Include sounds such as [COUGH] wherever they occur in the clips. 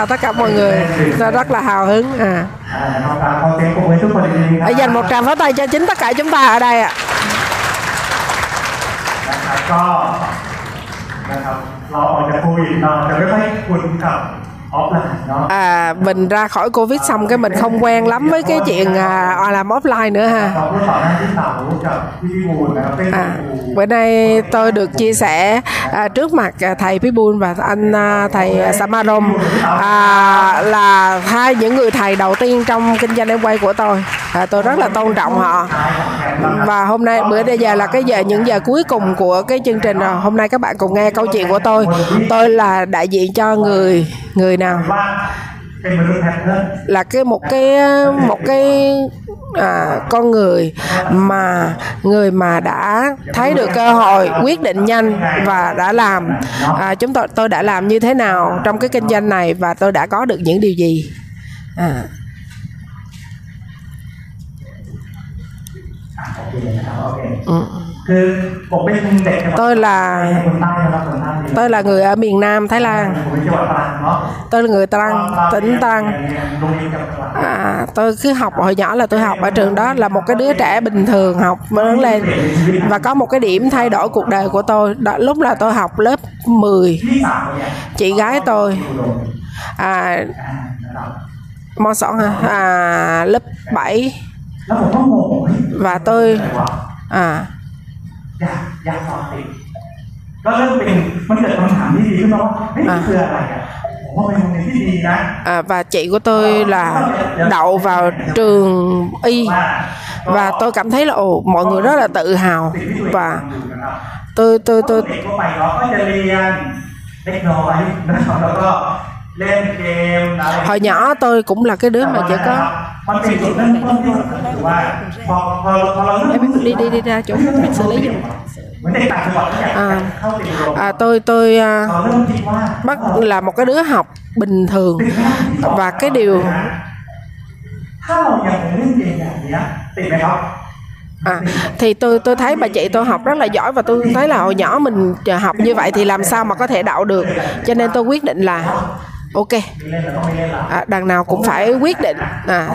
chào tất cả mọi người tôi rất là hào hứng à อ่านะครับกราบขอเสียงปรบมือทุกคนดีๆนะครั dành một tràng pháo tay cho chính tất cả chúng ta ở đây ạ นะครับก็นะครับเราออกจากโควิดเราจะไม่ค่อยคุ้นกับ à mình ra khỏi covid xong cái mình không quen lắm với cái chuyện à, làm offline nữa ha. À, bữa nay tôi được chia sẻ à, trước mặt à, thầy Pibun và anh à, thầy Samarom. À, là hai những người thầy đầu tiên trong kinh doanh em quay của tôi. À, tôi rất là tôn trọng họ. Và hôm nay bữa nay giờ là cái giờ những giờ cuối cùng của cái chương trình rồi. Hôm nay các bạn cùng nghe câu chuyện của tôi. Tôi là đại diện cho người người nào? Là cái một cái một cái à, con người mà người mà đã thấy được cơ hội quyết định nhanh và đã làm. À, chúng tôi tôi đã làm như thế nào trong cái kinh doanh này và tôi đã có được những điều gì? À. Ừ. tôi là tôi là người ở miền Nam Thái Lan. Tôi là người Tăng tỉnh Tăng à, tôi cứ học hồi nhỏ là tôi học ở trường đó là một cái đứa trẻ bình thường học lớn lên. Và có một cái điểm thay đổi cuộc đời của tôi đó, lúc là tôi học lớp 10 chị gái tôi. À, mò sọn à, lớp 7 và tôi à. À. à, và chị của tôi là đậu vào trường y. Và tôi cảm thấy là ồ mọi người rất là tự hào. Và tôi tôi tôi, tôi hồi nhỏ tôi cũng là cái đứa mà chỉ có em đi đi đi ra chỗ mình xử lý giùm. À, à, tôi tôi à, bắt là một cái đứa học bình thường. Và cái điều à, thì tôi tôi thấy bà chị tôi học rất là giỏi và tôi thấy là hồi nhỏ mình học như vậy thì làm sao mà có thể đậu được. Cho nên tôi quyết định là ok. À, đằng nào cũng phải quyết định. À,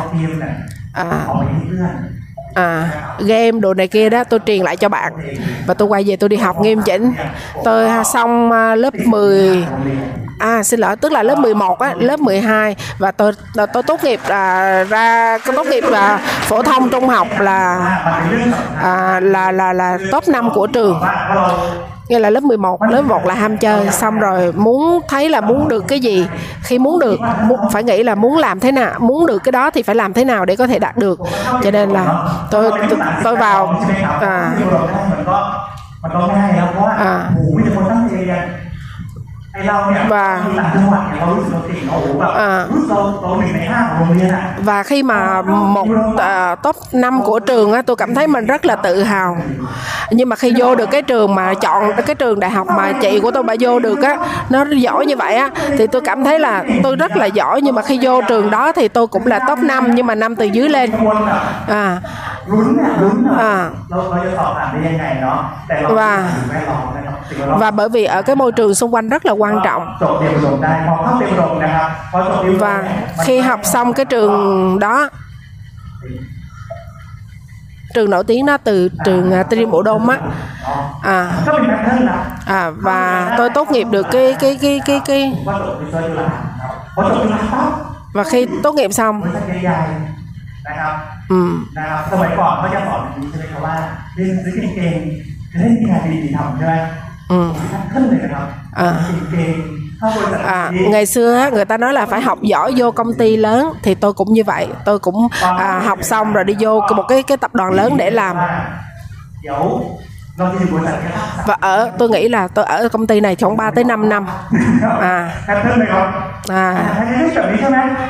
à, à, game đồ này kia đó tôi truyền lại cho bạn. Và tôi quay về tôi đi học nghiêm chỉnh. Tôi à, xong à, lớp 10 à xin lỗi tức là lớp 11 á lớp 12 và tôi tôi, tốt nghiệp à, ra tốt nghiệp là phổ thông trung học là à, là, là là là top 5 của trường nghĩa là lớp 11, lớp 1 là ham chơi xong rồi muốn thấy là muốn được cái gì. Khi muốn được phải nghĩ là muốn làm thế nào muốn được cái đó thì phải làm thế nào để có thể đạt được. Cho nên là tôi tôi, tôi vào à, à và à, và khi mà một à, top 5 của trường á, tôi cảm thấy mình rất là tự hào. Nhưng mà khi vô được cái trường mà chọn cái trường đại học mà chị của tôi bà vô được á nó giỏi như vậy á thì tôi cảm thấy là tôi rất là giỏi. Nhưng mà khi vô trường đó thì tôi cũng là top 5 nhưng mà năm từ dưới lên. À. À. Và và bởi vì ở cái môi trường xung quanh rất là quan trọng จบเรียนอุดมได้พอเข้าเรียนอุดมนะครับพอจบเรียนอุดม và เนี่ยมัน khi học xong cái trường đó trường nổi tiếng đó từ trường à, Tri Bộ Đông á อ๋อ à ก็เป็นแพทเทิร์นนะ à và tôi tốt nghiệp được cái cái cái cái cái ว่าจบวิศวะจุฬาครับพอจบจุฬาปั๊บ và khi tốt nghiệp xong บริษัทใหญ่ๆนะครับ ừ, นะครับสมัยก่อนเขาจะสอนอย่างนี้ใช่ไหมครับว่าเรียนหนังสือเก่งๆจะได้มีงานดีๆทำใช่ไหม ừ. ขึ้นเลยนะครับ à, à, ngày xưa người ta nói là phải học giỏi vô công ty lớn thì tôi cũng như vậy. Tôi cũng à, học xong rồi đi vô một cái cái tập đoàn lớn để làm. Và ở tôi nghĩ là tôi ở công ty này khoảng 3 tới 5 năm. À. À,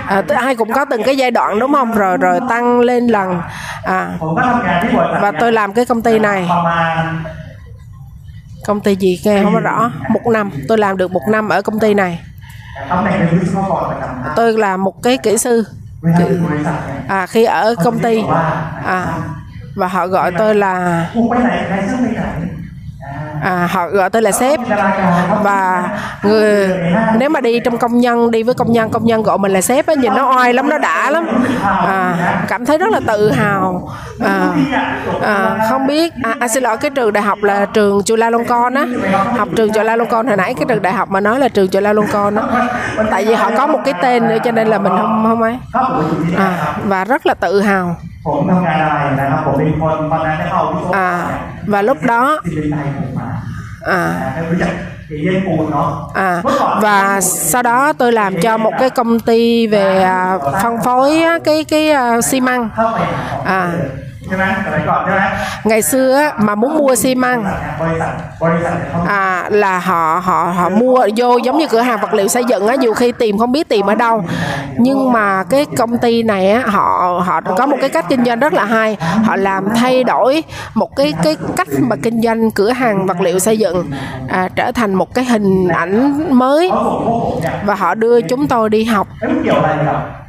à ai cũng có từng cái giai đoạn đúng không? Rồi rồi tăng lên lần. À. Và tôi làm cái công ty này công ty gì nghe không rõ. Một năm. Tôi làm được một năm ở công ty này. Tôi là một cái kỹ sư. À, khi ở công ty. À, và họ gọi tôi là à, họ gọi tôi là sếp. Và người nếu mà đi trong công nhân đi với công nhân công nhân gọi mình là sếp á nhìn nó oai lắm nó đã lắm. À, cảm thấy rất là tự hào. À, à, không biết à, à, xin lỗi cái trường đại học là trường Chula con á. Học trường Chula con hồi nãy cái trường đại học mà nói là trường Chula con á. Tại vì họ có một cái tên nữa cho nên là mình không không ấy. À, và rất là tự hào. ผมทำงานอะไรนะครับผมเป็นคนตอนนั้นได้เข้าวิศวกรรม à, và lúc đó ที่เป็นใจผมมา à, ได้รู้จักเอเย่นปูนเนาะ À, và sau đó tôi làm cho một cái công ty về à, phân phối á, cái cái à, xi măng เข้าไปหาของ à, ngày xưa mà muốn mua xi măng à, là họ họ họ mua vô giống như cửa hàng vật liệu xây dựng á nhiều khi tìm không biết tìm ở đâu. Nhưng mà cái công ty này á họ họ có một cái cách kinh doanh rất là hay. Họ làm thay đổi một cái cái cách mà kinh doanh cửa hàng vật liệu xây dựng à, trở thành một cái hình ảnh mới. Và họ đưa chúng tôi đi học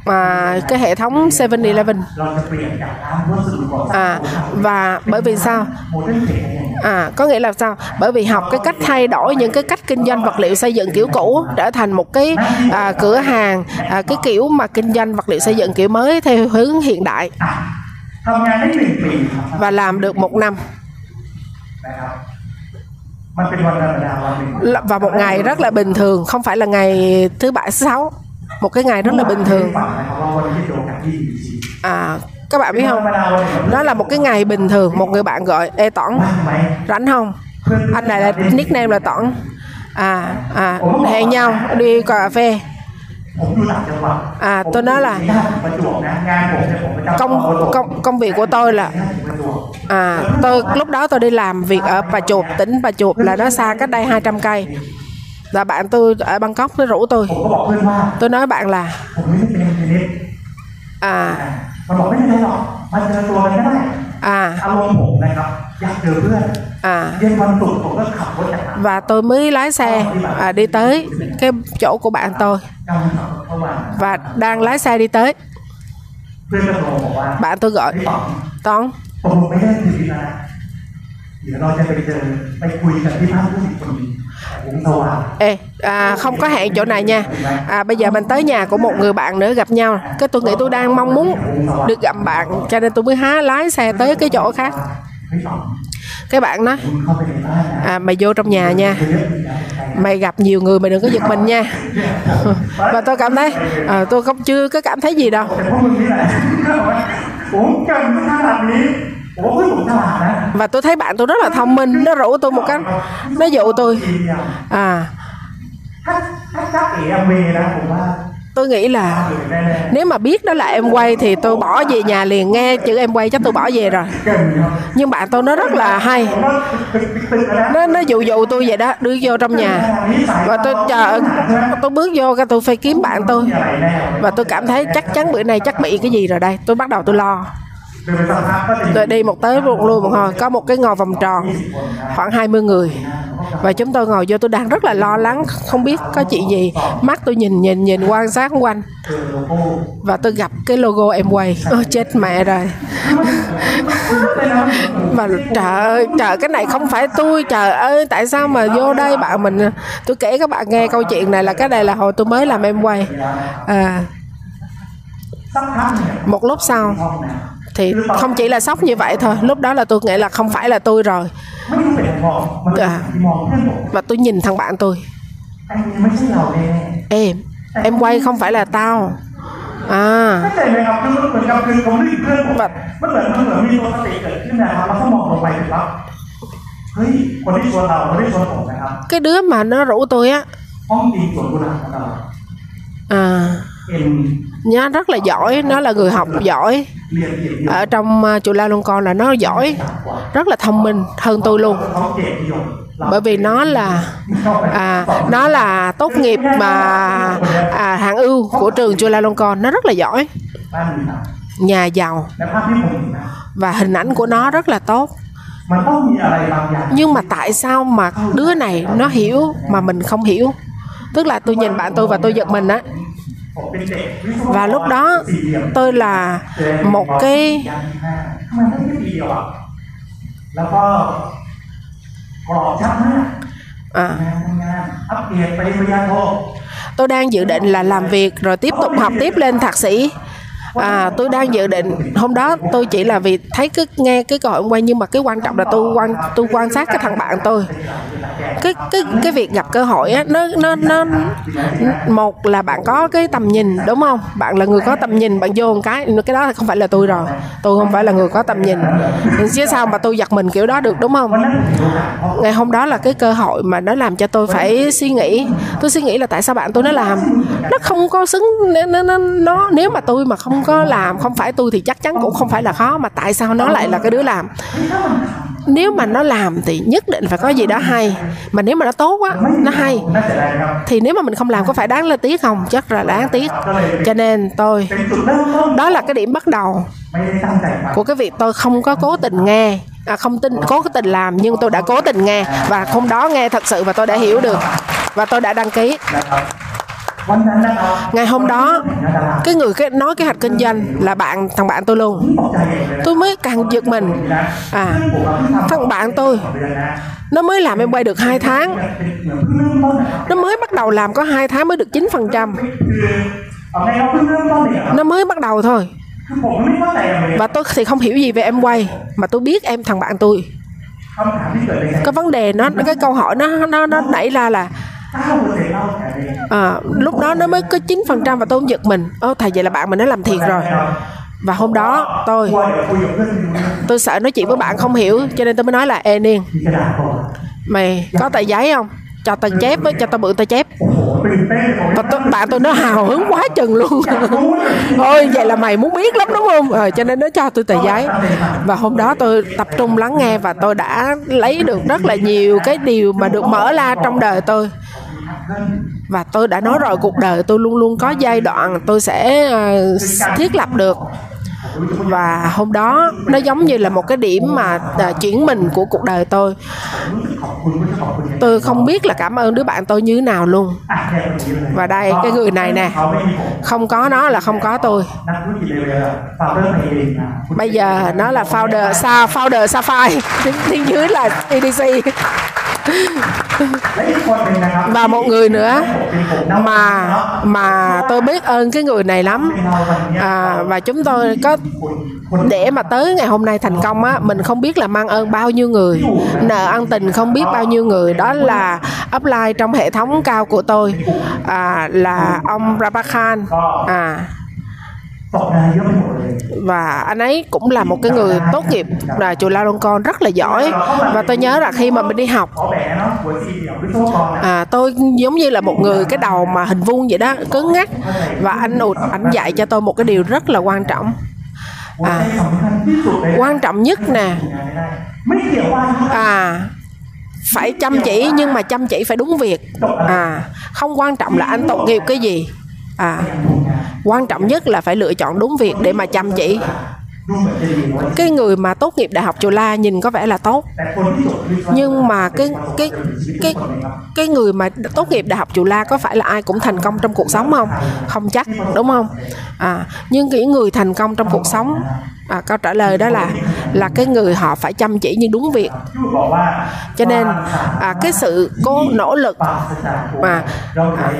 mà cái hệ thống 7-Eleven à và bởi vì sao? À có nghĩa là sao? Bởi vì học cái cách thay đổi những cái cách kinh doanh vật liệu xây dựng kiểu cũ trở thành một cái à, cửa hàng à, cái kiểu mà kinh doanh vật liệu xây dựng kiểu mới theo hướng hiện đại. Và làm được một năm. Và một ngày rất là bình thường không phải là ngày thứ bảy thứ sáu. Một cái ngày rất là bình thường. À các bạn biết không? Nó là một cái ngày bình thường, một người bạn gọi ê tỏng. Rảnh không? Anh này là nickname là tỏng. À à hẹn nhau, đi cà phê. À tôi nói là công công công việc của tôi là à tôi, lúc đó tôi đi làm việc ở Bà Chuột tỉnh Bà Chuột là nó xa cách đây 200 cây. Là bạn tôi ở Bangkok, nó rủ tôi. Tôi nói bạn là à มันบอกไม่เป็นไรหรอกมาเจอตัวกันก็ได้ à อารมณ์ผมนะครับอยากเจอเพื่อน à เย็นวันศุกร์ผมก็ขับรถจากต่าง và tôi mới lái xe à, đi tới cái chỗ của bạn tôi กำลังขับรถเข้ามา và đang lái xe đi tới เพื่อนก็โทรบอกว่า bạn tôi gọi พี่ป๋อง Toán ผมไม่ได้ทีวีนะเดี๋ยวเราจะไปเจอไปคุยกันที่บ้านผู้หญิงคนหนึงวงสว่าง Ê, à, không có hẹn chỗ này nha. À, bây giờ mình tới nhà của một người bạn nữa gặp nhau. Cái tôi nghĩ tôi đang mong muốn được gặp bạn cho nên tôi mới há lái xe tới cái chỗ khác. Cái bạn nói à, mày vô trong nhà nha. Mày gặp nhiều người mày đừng có giật mình nha. [LAUGHS] Và tôi cảm thấy à, tôi không chưa có cảm thấy gì đâu và tôi thấy bạn tôi rất là thông minh nó rủ tôi một cách nó dụ tôi. À. Tôi nghĩ là nếu mà biết đó là em quay thì tôi bỏ về nhà liền nghe chữ em quay chắc tôi bỏ về rồi. Nhưng bạn tôi nó rất là hay. Nó nó dụ dụ tôi vậy đó đưa vô trong nhà. Và tôi chờ tôi bước vô cái tôi phải kiếm bạn tôi. Và tôi cảm thấy chắc chắn bữa nay chắc bị cái gì rồi đây. Tôi bắt đầu tôi lo rồi đi một tới luôn luôn một hồi có một cái ngồi vòng tròn khoảng 20 người. Và chúng tôi ngồi vô tôi đang rất là lo lắng không biết có chuyện gì. Mắt tôi nhìn nhìn nhìn quan sát quanh. Và tôi gặp cái logo em quay. Oh, chết mẹ rồi. [LAUGHS] Mà trời ơi trời cái này không phải tôi. Trời ơi tại sao mà vô đây bạn mình? Tôi kể các bạn nghe câu chuyện này là cái này là hồi tôi mới làm em quay. À, một lúc sau thì không chỉ là sốc như vậy thôi. Lúc đó là tôi nghĩ là không phải là tôi rồi. À, và tôi nhìn thằng bạn tôi. Em em quay không phải là tao. À. Và, cái đứa mà nó rủ tôi á. À nó rất là giỏi. Nó là người học giỏi. Ở trong à, chùa la luôn con là nó giỏi. Rất là thông minh hơn tôi luôn. Bởi vì nó là à, nó là tốt nghiệp mà à, hạng ưu của trường chùa la luôn con. Nó rất là giỏi. Nhà giàu. Và hình ảnh của nó rất là tốt. Nhưng mà tại sao mà đứa này nó hiểu mà mình không hiểu? Tức là tôi nhìn bạn tôi và tôi giật mình á và lúc đó, tôi là một cái à. tôi đang dự định là làm việc rồi tiếp tục học tiếp lên thạc sĩ à, tôi đang dự định hôm đó tôi chỉ là vì thấy cứ nghe cái gọi hôm nhưng mà cái quan trọng là tôi quan tôi quan sát cái thằng bạn tôi. Cái cái cái việc gặp cơ hội á nó nó nó một là bạn có cái tầm nhìn đúng không? Bạn là người có tầm nhìn bạn vô một cái cái đó không phải là tôi rồi. Tôi không phải là người có tầm nhìn. Chứ sao mà tôi giật mình kiểu đó được đúng không? Ngày hôm đó là cái cơ hội mà nó làm cho tôi phải suy nghĩ. Tôi suy nghĩ là tại sao bạn tôi nó làm? nó không có xứng nó, nó, nó nếu mà tôi mà không có làm không phải tôi thì chắc chắn cũng không phải là khó mà tại sao nó lại là cái đứa làm? Nếu mà nó làm thì nhất định phải có gì đó hay mà nếu mà nó tốt quá nó hay. Thì nếu mà mình không làm có phải đáng là tiếc không? Chắc là đáng tiếc. Cho nên tôi đó là cái điểm bắt đầu của cái việc tôi không có cố tình nghe à, không tin cố tình làm nhưng tôi đã cố tình nghe. Và hôm đó nghe thật sự và tôi đã hiểu được. Và tôi đã đăng ký ngày hôm đó, cái người cái nói cái hạch kinh doanh là bạn, thằng bạn tôi luôn. Tôi mới càng giật mình. À thằng bạn tôi, nó mới làm em quay được 2 tháng. Nó mới bắt đầu làm có 2 tháng mới được 9 phần trăm. Nó mới bắt đầu thôi. Và tôi thì không hiểu gì về em quay, mà tôi biết em, thằng bạn tôi. Cái vấn đề nó, cái câu hỏi nó nó nó nảy ra là à, lúc đó nó mới có 9% và tôi giật mình. Ô thầy vậy là bạn mình đã làm thiệt rồi. Và hôm đó tôi tôi sợ nói chuyện với bạn không hiểu cho nên tôi mới nói là ê niên mày có tờ giấy không? Cho tao chép với cho tao bự tao chép. T -t bạn tôi nó hào hứng quá chừng luôn. [LAUGHS] Thôi vậy là mày muốn biết lắm đúng không? Ờ, cho nên nó cho tôi tờ giấy. Và hôm đó tôi tập trung lắng nghe và tôi đã lấy được rất là nhiều cái điều mà được mở ra trong đời tôi và tôi đã nói rồi cuộc đời tôi luôn luôn có giai đoạn tôi sẽ uh, thiết lập được và hôm đó, nó giống như là một cái điểm mà à, chuyển mình của cuộc đời tôi. Tôi không biết là cảm ơn đứa bạn tôi như nào luôn. Và đây, cái người này nè, không có nó là không có tôi. Bây giờ nó là founder, sao founder sapphire? [LAUGHS] Tiếng dưới là edc và một người nữa mà mà tôi biết ơn cái người này lắm. À, và chúng tôi có để mà tới ngày hôm nay thành công á mình không biết là mang ơn bao nhiêu người nợ ăn tình không biết bao nhiêu người. Đó là upline trong hệ thống cao của tôi. À, là ông Rabakhan à và anh ấy cũng là một cái người tốt nghiệp là chùa Lao Đông Con rất là giỏi. Và tôi nhớ là khi mà mình đi học à, tôi giống như là một người cái đầu mà hình vuông vậy đó cứng ngắc. Và anh ụt anh dạy cho tôi một cái điều rất là quan trọng. À, quan trọng nhất nè à phải chăm chỉ nhưng mà chăm chỉ phải đúng việc. À không quan trọng là anh tốt nghiệp cái gì à quan trọng nhất là phải lựa chọn đúng việc để mà chăm chỉ. Cái người mà tốt nghiệp đại học chùa la nhìn có vẻ là tốt nhưng mà cái cái cái cái người mà tốt nghiệp đại học chùa la có phải là ai cũng thành công trong cuộc sống không? Không chắc đúng không? À nhưng những người thành công trong cuộc sống à, câu trả lời đó là là cái người họ phải chăm chỉ như đúng việc. Cho nên à, cái sự cố nỗ lực mà à,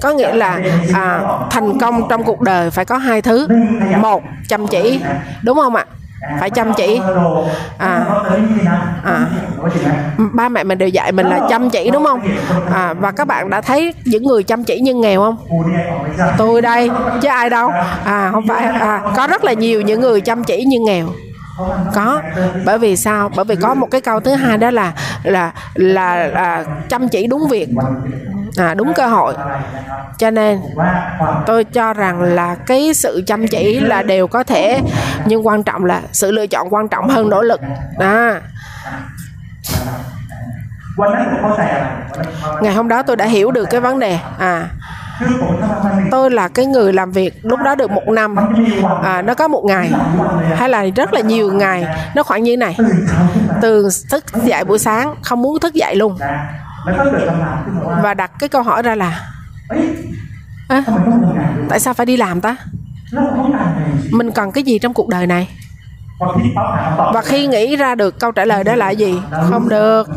có nghĩa là à, thành công trong cuộc đời phải có hai thứ. Một chăm chỉ đúng không ạ? Phải chăm chỉ. À, à, ba mẹ mình đều dạy mình là chăm chỉ đúng không? À, và các bạn đã thấy những người chăm chỉ nhưng nghèo không? Tôi đây chứ ai đâu. À không phải à, có rất là nhiều những người chăm chỉ nhưng nghèo có. Bởi vì sao? Bởi vì có một cái câu thứ hai đó là là là, là chăm chỉ đúng việc à, đúng cơ hội. Cho nên tôi cho rằng là cái sự chăm chỉ là đều có thể nhưng quan trọng là sự lựa chọn quan trọng hơn nỗ lực. À. Ngày hôm đó tôi đã hiểu được cái vấn đề. À tôi là cái người làm việc lúc đó được một năm. À, nó có một ngày hay là rất là nhiều ngày. Nó khoảng như này. Từ thức dậy buổi sáng không muốn thức dậy luôn. Và đặt cái câu hỏi ra là à, tại sao phải đi làm ta? Mình cần cái gì trong cuộc đời này? Và khi nghĩ ra được câu trả lời đó là gì? Không được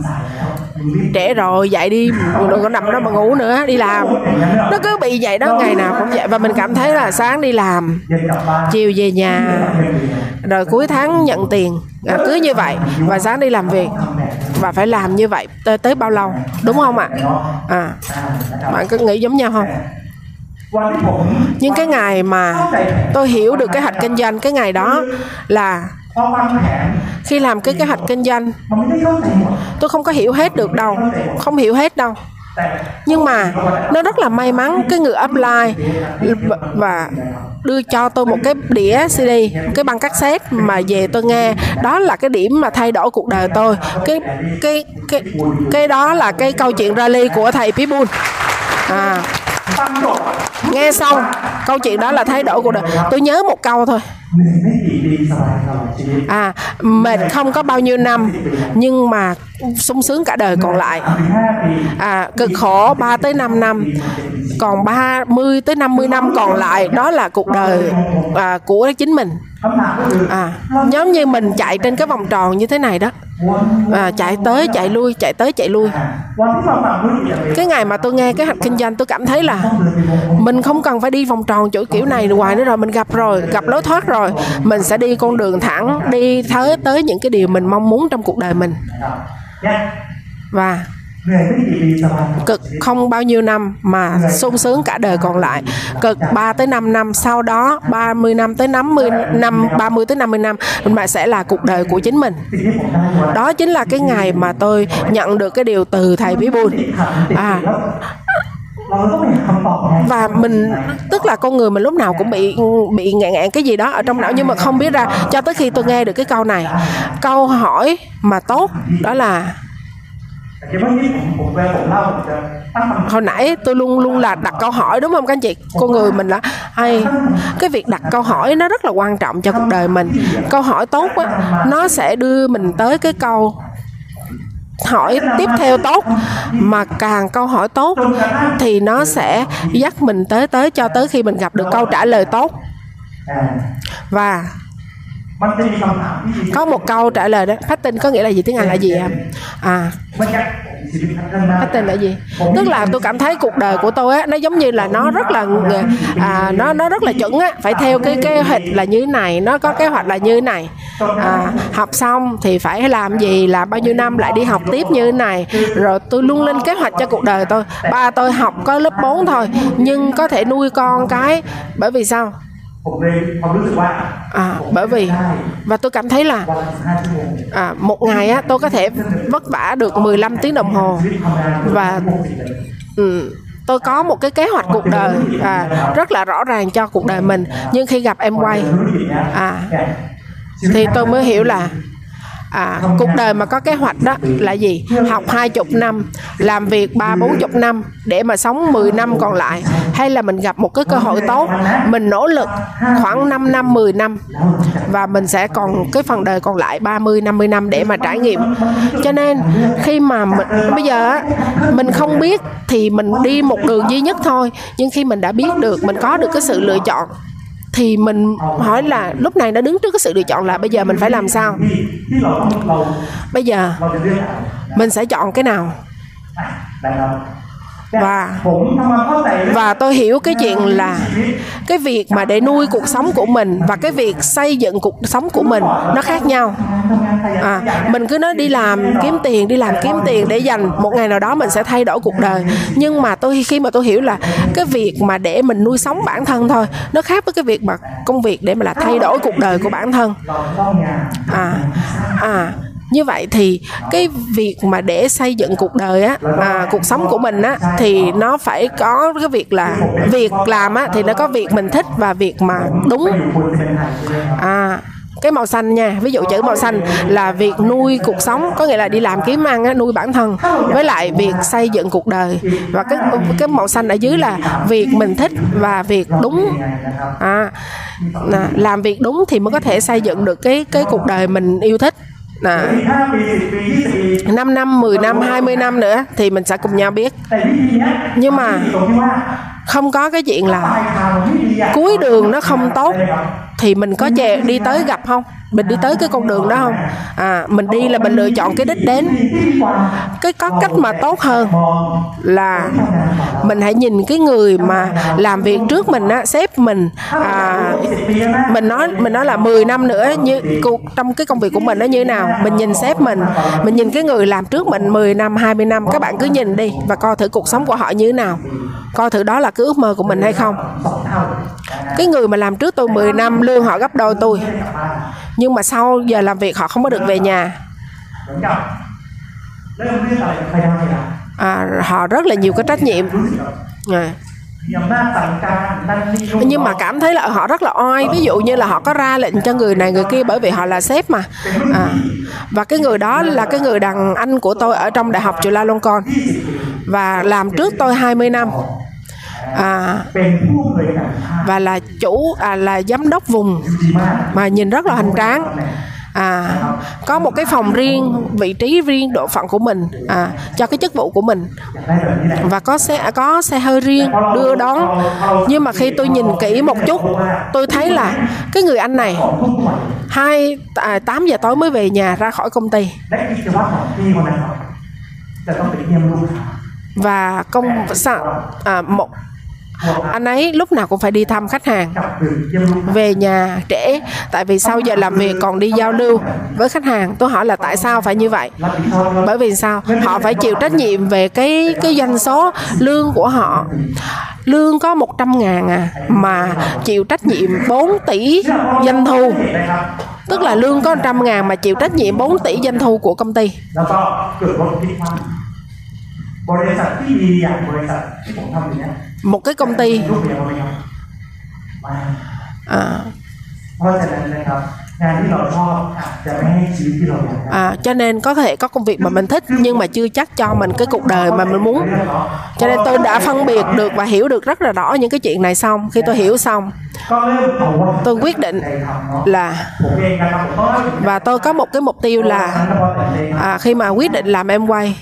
trẻ rồi dậy đi đừng có nằm đó mà ngủ nữa đi làm. Nó cứ bị vậy đó ngày nào cũng vậy. Và mình cảm thấy là sáng đi làm chiều về nhà. Rồi cuối tháng nhận tiền à, cứ như vậy. Và sáng đi làm việc và phải làm như vậy. Tới, tới bao lâu đúng không ạ? À? bạn có nghĩ giống nhau không? Nhưng cái ngày mà tôi hiểu được cái hạch kinh doanh cái ngày đó là khi làm cái kế hoạch kinh doanh tôi không có hiểu hết được đâu không hiểu hết đâu nhưng mà nó rất là may mắn cái người apply và đưa cho tôi một cái đĩa CD, cái băng cassette mà về tôi nghe, đó là cái điểm mà thay đổi cuộc đời tôi. Cái cái cái cái đó là cái câu chuyện rally của thầy Pitbull. À, nghe xong câu chuyện đó là thay đổi của đời. Tôi nhớ một câu thôi. À mệt không có bao nhiêu năm nhưng mà sung sướng cả đời còn lại. À cực khổ 3 tới 5 năm còn 30 tới 50 năm còn lại đó là cuộc đời à, của chính mình. À giống như mình chạy trên cái vòng tròn như thế này đó và chạy tới, chạy lui, chạy tới, chạy lui. Cái ngày mà tôi nghe cái hạch kinh doanh, tôi cảm thấy là mình không cần phải đi vòng tròn chỗ kiểu này hoài nữa rồi, mình gặp rồi, gặp lối thoát rồi. Mình sẽ đi con đường thẳng, đi tới tới những cái điều mình mong muốn trong cuộc đời mình. Và cực không bao nhiêu năm mà sung sướng cả đời còn lại. Cực 3 tới 5 năm sau đó 30 năm tới 50 năm 30 tới 50 năm bạn sẽ là cuộc đời của chính mình. Đó chính là cái ngày mà tôi nhận được cái điều từ thầy Bibul à. và mình tức là con người mình lúc nào cũng bị bị ngạn ngạn cái gì đó ở trong não nhưng mà không biết ra cho tới khi tôi nghe được cái câu này câu hỏi mà tốt đó là hồi nãy tôi luôn luôn là đặt câu hỏi đúng không các anh chị? Con người mình là hay. Cái việc đặt câu hỏi nó rất là quan trọng cho cuộc đời mình. Câu hỏi tốt á nó sẽ đưa mình tới cái câu hỏi tiếp theo tốt. Mà càng câu hỏi tốt thì nó sẽ dắt mình tới tới cho tới khi mình gặp được câu trả lời tốt. อ่า và có một câu trả lời đó. Phát tinh có nghĩa là gì? Tiếng anh là gì em? À. Phát tinh là gì? Tức là tôi cảm thấy cuộc đời của tôi á nó giống như là nó rất là à, nó nó rất là chuẩn á. Phải theo cái kế hoạch là như này nó có kế hoạch là như này. À, học xong thì phải làm gì? Là bao nhiêu năm lại đi học tiếp như này? Rồi tôi luôn lên kế hoạch cho cuộc đời tôi. Ba tôi học có lớp 4 thôi nhưng có thể nuôi con cái. Bởi vì sao? à, bởi vì và tôi cảm thấy là à, một ngày á tôi có thể vất vả được 15 tiếng đồng hồ. và um, tôi có một cái kế hoạch cuộc đời à, rất là rõ ràng cho cuộc đời mình. Nhưng khi gặp em quay à, thì tôi mới hiểu là à, cuộc đời mà có kế hoạch đó là gì? Học hai chục năm làm việc ba bốn chục năm để mà sống 10 năm còn lại. Hay là mình gặp một cái cơ hội tốt mình nỗ lực khoảng 5 năm 10 năm và mình sẽ còn cái phần đời còn lại 30 50 năm để mà trải nghiệm. Cho nên khi mà mình bây giờ mình không biết thì mình đi một đường duy nhất thôi. Nhưng khi mình đã biết được mình có được cái sự lựa chọn thì mình hỏi là lúc này đã đứng trước cái sự lựa chọn là bây giờ mình phải làm sao? Bây giờ mình sẽ chọn cái nào? Dạ. và và tôi hiểu cái chuyện là cái việc mà để nuôi cuộc sống của mình và cái việc xây dựng cuộc sống của mình nó khác nhau. À, mình cứ nói đi làm kiếm tiền đi làm kiếm tiền để dành một ngày nào đó mình sẽ thay đổi cuộc đời. Nhưng mà tôi khi mà tôi hiểu là cái việc mà để mình nuôi sống bản thân thôi nó khác với cái việc mà công việc để mà là thay đổi cuộc đời của bản thân. À à như vậy thì cái việc mà để xây dựng cuộc đời á à, cuộc sống của mình á thì nó phải có cái việc là việc làm á thì nó có việc mình thích và việc mà đúng. À cái màu xanh nha ví dụ chữ màu xanh là việc nuôi cuộc sống có nghĩa là đi làm kiếm ăn nuôi bản thân với lại việc xây dựng cuộc đời. Và cái cái màu xanh ở dưới là việc mình thích và việc đúng. À, làm việc đúng thì mới có thể xây dựng được cái cái cuộc đời mình yêu thích à, 5 năm, 10 năm, 20 năm nữa thì mình sẽ cùng nhau biết. Nhưng mà không có cái chuyện là cuối đường nó không tốt thì mình có chè đi tới gặp không? Mình đi tới cái con đường đó không? À mình đi là mình lựa chọn cái đích đến. Cái có cách mà tốt hơn là mình hãy nhìn cái người mà làm việc trước mình á sếp mình à, mình nói mình nói là 10 năm nữa như cuộc trong cái công việc của mình nó như nào? Mình nhìn sếp mình mình nhìn cái người làm trước mình 10 năm 20 năm các bạn cứ nhìn đi và coi thử cuộc sống của họ như thế nào. Coi thử đó là cái ước mơ của mình hay không? Cái người mà làm trước tôi 10 năm lương họ gấp đôi tôi. Nhưng mà sau giờ làm việc họ không có được về nhà. À, họ rất là nhiều cái trách nhiệm. À. nhưng mà cảm thấy là họ rất là oai. Ví dụ như là họ có ra lệnh cho người này người kia bởi vì họ là sếp mà. À. và cái người đó là cái người đàn anh của tôi ở trong đại học Chula Longkorn và làm trước tôi 20 năm à, và là chủ à, là giám đốc vùng mà nhìn rất là hoành tráng. À có một cái phòng riêng vị trí riêng độ phận của mình à cho cái chức vụ của mình. Và có xe à, có xe hơi riêng đưa đón. Nhưng mà khi tôi nhìn kỹ một chút tôi thấy là cái người anh này hai à, 8 giờ tối mới về nhà ra khỏi công ty. Và công sao à, một anh ấy lúc nào cũng phải đi thăm khách hàng về nhà trễ tại vì sau giờ làm việc còn đi giao lưu với khách hàng tôi hỏi là tại sao phải như vậy bởi vì sao họ phải chịu trách nhiệm về cái cái doanh số lương của họ lương có 100 ngàn à mà chịu trách nhiệm 4 tỷ doanh thu tức là lương có 100 ngàn mà chịu trách nhiệm 4 tỷ doanh thu của công ty บริษัทที่ดีอย่างบริษัทที่ผมทำอยู่เนี้ย một cái công ty. À, à, cho nên có thể có công việc mà mình thích nhưng mà chưa chắc cho mình cái cuộc đời mà mình muốn. Cho nên tôi đã phân biệt được và hiểu được rất là rõ những cái chuyện này xong. Khi tôi hiểu xong tôi quyết định là và tôi có một cái mục tiêu là à, khi mà quyết định làm em quay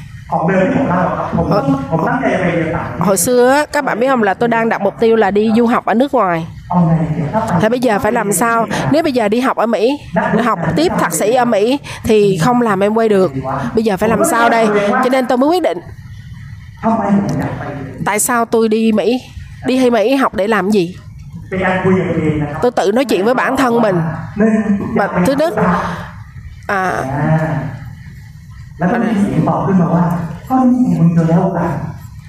hồi xưa các bạn biết không là tôi đang đặt mục tiêu là đi du học ở nước ngoài. Thì bây giờ phải làm sao? Nếu bây giờ đi học ở mỹ học tiếp thạc sĩ ở mỹ thì không làm em quay được. Bây giờ phải làm sao đây? Cho nên tôi mới quyết định. Tại sao tôi đi mỹ? Đi hay mỹ học để làm gì? Tôi tự nói chuyện với bản thân mình. Và thứ nhất à แล้วก็มีเสียงตอบขึ้นมาว่าก็นี่ไงมึงเจอแล้วโอกาส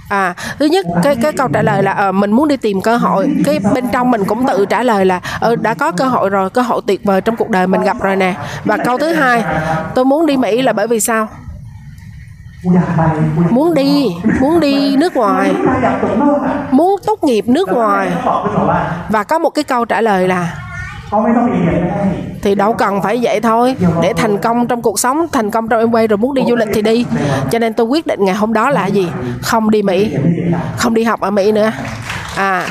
À, thứ nhất cái cái câu trả lời là uh, mình muốn đi tìm cơ hội cái bên trong mình cũng tự trả lời là uh, đã có cơ hội rồi cơ hội tuyệt vời trong cuộc đời mình gặp rồi nè và câu thứ hai tôi muốn đi mỹ là bởi vì sao muốn đi muốn đi nước ngoài muốn tốt nghiệp nước ngoài và có một cái câu trả lời là thì đâu cần phải vậy thôi. Để thành công trong cuộc sống thành công trong em quay rồi muốn đi du lịch thì đi. Cho nên tôi quyết định ngày hôm đó là gì? Không đi mỹ. Không đi học ở mỹ nữa. À.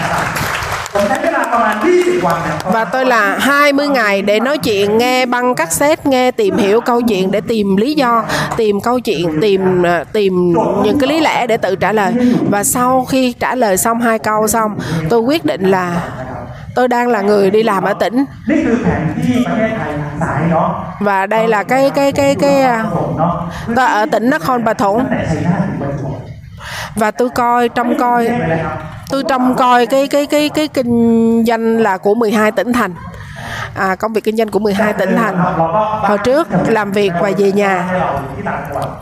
Và tôi là 20 ngày để nói chuyện nghe băng cassette nghe tìm hiểu câu chuyện để tìm lý do tìm câu chuyện tìm à, tìm những cái lý lẽ để tự trả lời. Và sau khi trả lời xong hai câu xong tôi quyết định là tôi đang là người đi làm ở tỉnh. Và đây là cái cái cái cái à, cái tôi ở tỉnh Nakhon Pathom và tôi coi trong coi, tôi trong coi cái cái cái cái kinh doanh là của 12 tỉnh thành à, công việc kinh doanh của 12 tỉnh thành. Hồi trước làm việc và về nhà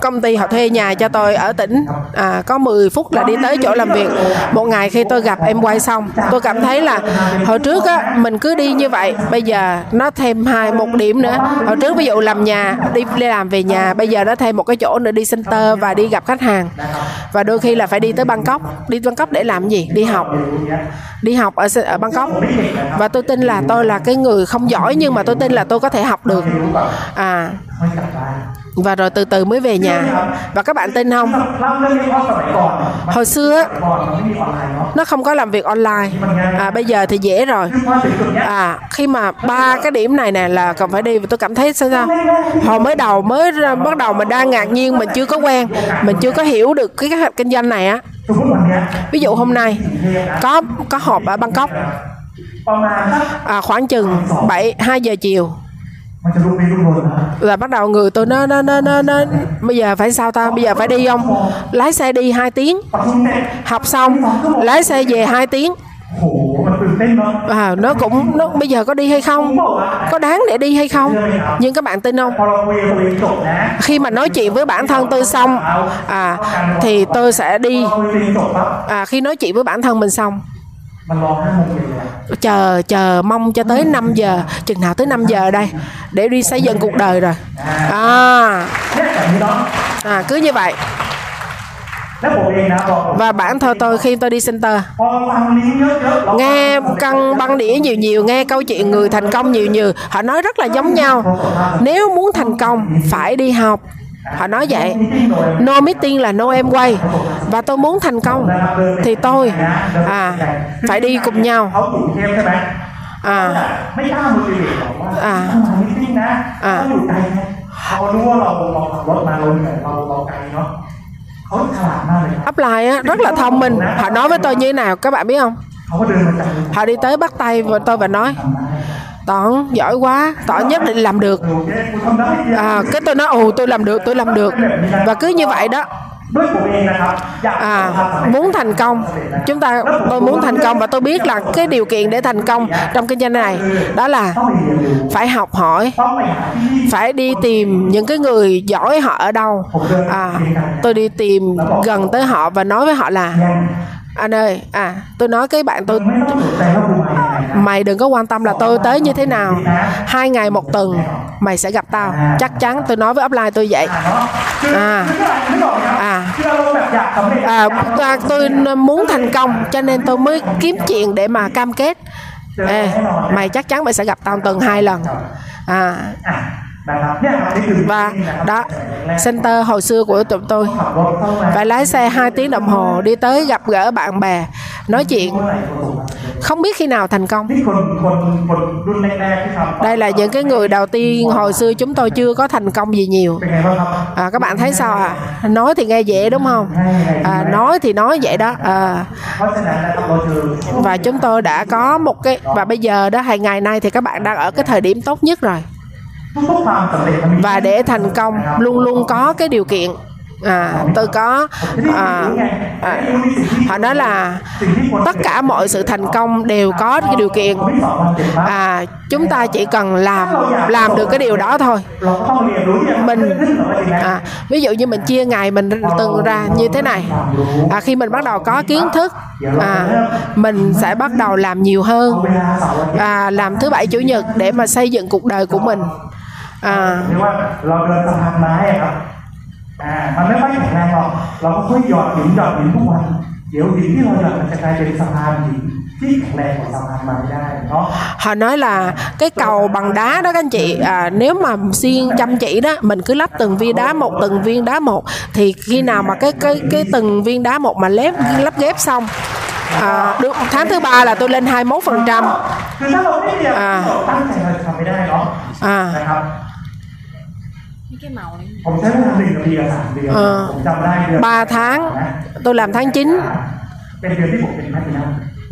công ty họ thuê nhà cho tôi ở tỉnh. À, có 10 phút là đi tới chỗ làm việc. Một ngày khi tôi gặp em quay xong tôi cảm thấy là hồi trước á mình cứ đi như vậy bây giờ nó thêm hai một điểm nữa. Hồi trước ví dụ làm nhà đi, đi làm về nhà bây giờ nó thêm một cái chỗ nữa đi center và đi gặp khách hàng. Và đôi khi là phải đi tới Bangkok. Đi Bangkok để làm gì? Đi học. Đi học ở ở Bangkok. Và tôi tin là tôi là cái người không không giỏi nhưng mà tôi tin là tôi có thể học được. À. Và rồi từ từ mới về nhà. Và các bạn tin không? Hồi xưa nó không có làm việc online. À, bây giờ thì dễ rồi. À khi mà ba cái điểm này nè là cần phải đi và tôi cảm thấy sao sao? Hồi mới đầu mới bắt đầu mình đang ngạc nhiên mình chưa có quen mình chưa có hiểu được cái kế hoạch kinh doanh này á. Ví dụ hôm nay có có họp ở bangkok à, khoảng chừng 7 2 giờ chiều là bắt đầu người tôi nó nó nó nó nó bây giờ phải sao ta bây giờ phải đi không lái xe đi 2 tiếng học xong lái xe về 2 tiếng à, nó cũng nó bây giờ có đi hay không có đáng để đi hay không nhưng các bạn tin không khi mà nói chuyện với bản thân tôi xong à thì tôi sẽ đi à, khi nói chuyện với bản thân mình xong chờ chờ mong cho tới 5 giờ. Chừng nào tới 5 giờ đây? Để đi xây dựng cuộc đời rồi. À, à. à cứ như vậy. Và bản thân tôi khi tôi đi center. Nghe căn băng đĩa nhiều nhiều nghe câu chuyện người thành công nhiều nhiều. Họ nói rất là giống nhau. Nếu muốn thành công phải đi học họ nói vậy no meeting là no em quay và tôi muốn thành công. Thì tôi à phải đi cùng nhau. À à à. Upline á, rất là thông minh. Họ nói với tôi như thế nào các bạn biết không? Họ đi tới bắt tay và tôi và nói tọn giỏi quá tọn nhất định làm được. À, cái tôi nói ồ tôi làm được tôi làm được. Và cứ như vậy đó. À muốn thành công chúng ta tôi muốn thành công và tôi biết là cái điều kiện để thành công trong kinh doanh này đó là phải học hỏi phải đi tìm những cái người giỏi họ ở đâu. À tôi đi tìm gần tới họ và nói với họ là anh ơi à tôi nói cái bạn tôi mày đừng có quan tâm là tôi tới như thế nào. Hai ngày một tuần mày sẽ gặp tao. Chắc chắn tôi nói với offline tôi vậy. À. À. À, à tôi muốn thành công cho nên tôi mới kiếm chuyện để mà cam kết. Ê, mày chắc chắn mày sẽ gặp tao tuần hai lần. À và đó center hồi xưa của tụi tôi. Phải lái xe 2 tiếng đồng hồ đi tới gặp gỡ bạn bè nói chuyện. Không biết khi nào thành công. Đây là những cái người đầu tiên hồi xưa chúng tôi chưa có thành công gì nhiều. À, các bạn thấy sao à nói thì nghe dễ đúng không? À, nói thì nói vậy đó. À, và chúng tôi đã có một cái và bây giờ đó hàng ngày nay thì các bạn đang ở cái thời điểm tốt nhất rồi và để thành công luôn luôn có cái điều kiện. À, tôi có à, à, họ nói là tất cả mọi sự thành công đều có cái điều kiện. À, chúng ta chỉ cần làm làm được cái điều đó thôi. Mình à, ví dụ như mình chia ngày mình từng ra như thế này. À, khi mình bắt đầu có kiến thức à, mình sẽ bắt đầu làm nhiều hơn. À, làm thứ bảy chủ nhật để mà xây dựng cuộc đời của mình. à, เรียกว่าเราเดินสะพานไม้อะครับ อ่า มันไม่ค่อยแข็งแรงหรอก เราก็ค่อยหยอดหินหยอดหินทุกวัน เดี๋ยวหินที่เราหยอดมันจะกลายเป็นสะพานหินที่แข็งแรงกว่าสะพานไม้ได้เนาะ họ nói là cái cầu bằng đá đó các anh chị à, nếu mà xiên chăm chỉ đó mình cứ lắp từng viên đá một từng viên đá một thì khi nào mà cái cái cái từng viên đá một mà lép lắp ghép xong à, được tháng thứ ba là tôi lên 21 phần trăm คือถ้าเราไม่เรียน อ่า เราตั้งใจเราจะทำไม่ได้เนาะ à, นะครับ นี่แกเมาเลย ผมใช้เวลาหนึ่งนาทีกับสามเดือน เออ ผมจำได้เดือน 3 tháng tôi làm tháng 9 เป็นเดือนที่ผมเป็นแพลตินัม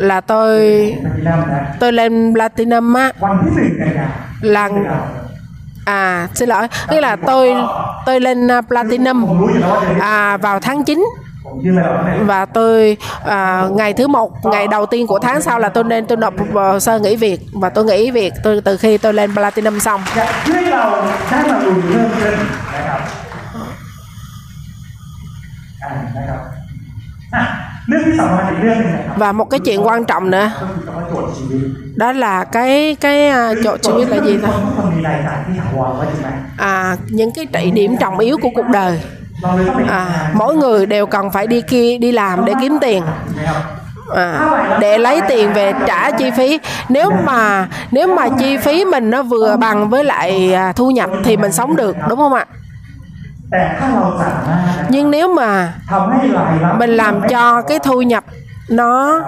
là tôi แพลตินัมนะ tôi lên platinum á วันที่หนึ่งกันยา là à xin lỗi tức là tôi tôi lên à, platinum ผมรู้อยู่แล้วว่าเดือนนี้ à, vào tháng 9 và tôi à, ngày thứ một ngày đầu tiên của tháng sau là tôi nên tôi nộp hồ sơ nghỉ việc. Và tôi nghỉ việc tôi từ khi tôi lên platinum xong. Và một cái chuyện quan trọng nữa đó là cái cái à, chỗ chủ yếu là gì ta? À những cái trị điểm trọng yếu của cuộc đời à, mỗi người đều cần phải đi kia đi làm để kiếm tiền. À, để lấy tiền về trả chi phí. Nếu mà nếu mà chi phí mình nó vừa bằng với lại à, thu nhập thì mình sống được đúng không ạ? Nhưng nếu mà mình làm cho cái thu nhập nó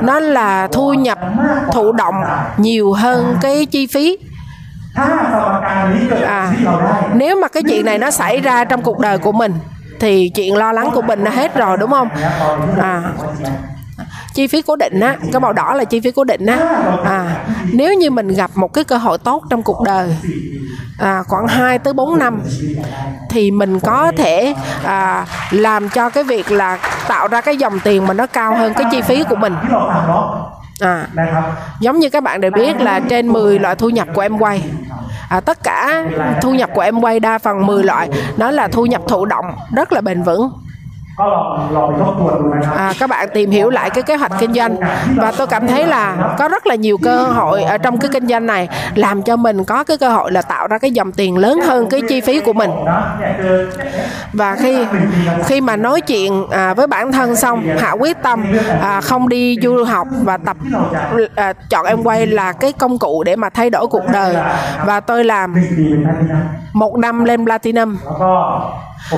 nó là thu nhập thụ động nhiều hơn cái chi phí à, à nếu mà cái chuyện này nó xảy ra trong cuộc đời của mình thì chuyện lo lắng của mình nó hết rồi đúng không? À. Chi phí cố định á cái màu đỏ là chi phí cố định á. À, à nếu như mình gặp một cái cơ hội tốt trong cuộc đời à, khoảng 2 tới 4 năm thì mình có thể à, làm cho cái việc là tạo ra cái dòng tiền mà nó cao hơn cái chi phí của mình à. Giống như các bạn đều biết là trên 10 loại thu nhập của em quay. À, tất cả thu nhập của em quay đa phần 10 loại đó là thu nhập thụ động rất là bền vững. À, các bạn tìm hiểu lại cái kế hoạch kinh doanh. Và tôi cảm thấy là có rất là nhiều cơ hội ở trong cái kinh doanh này làm cho mình có cái cơ hội là tạo ra cái dòng tiền lớn hơn cái chi phí của mình. Và khi khi mà nói chuyện à, với bản thân xong hạ quyết tâm à, không đi du học và tập à, chọn em quay là cái công cụ để mà thay đổi cuộc đời. Và tôi làm một năm lên platinum.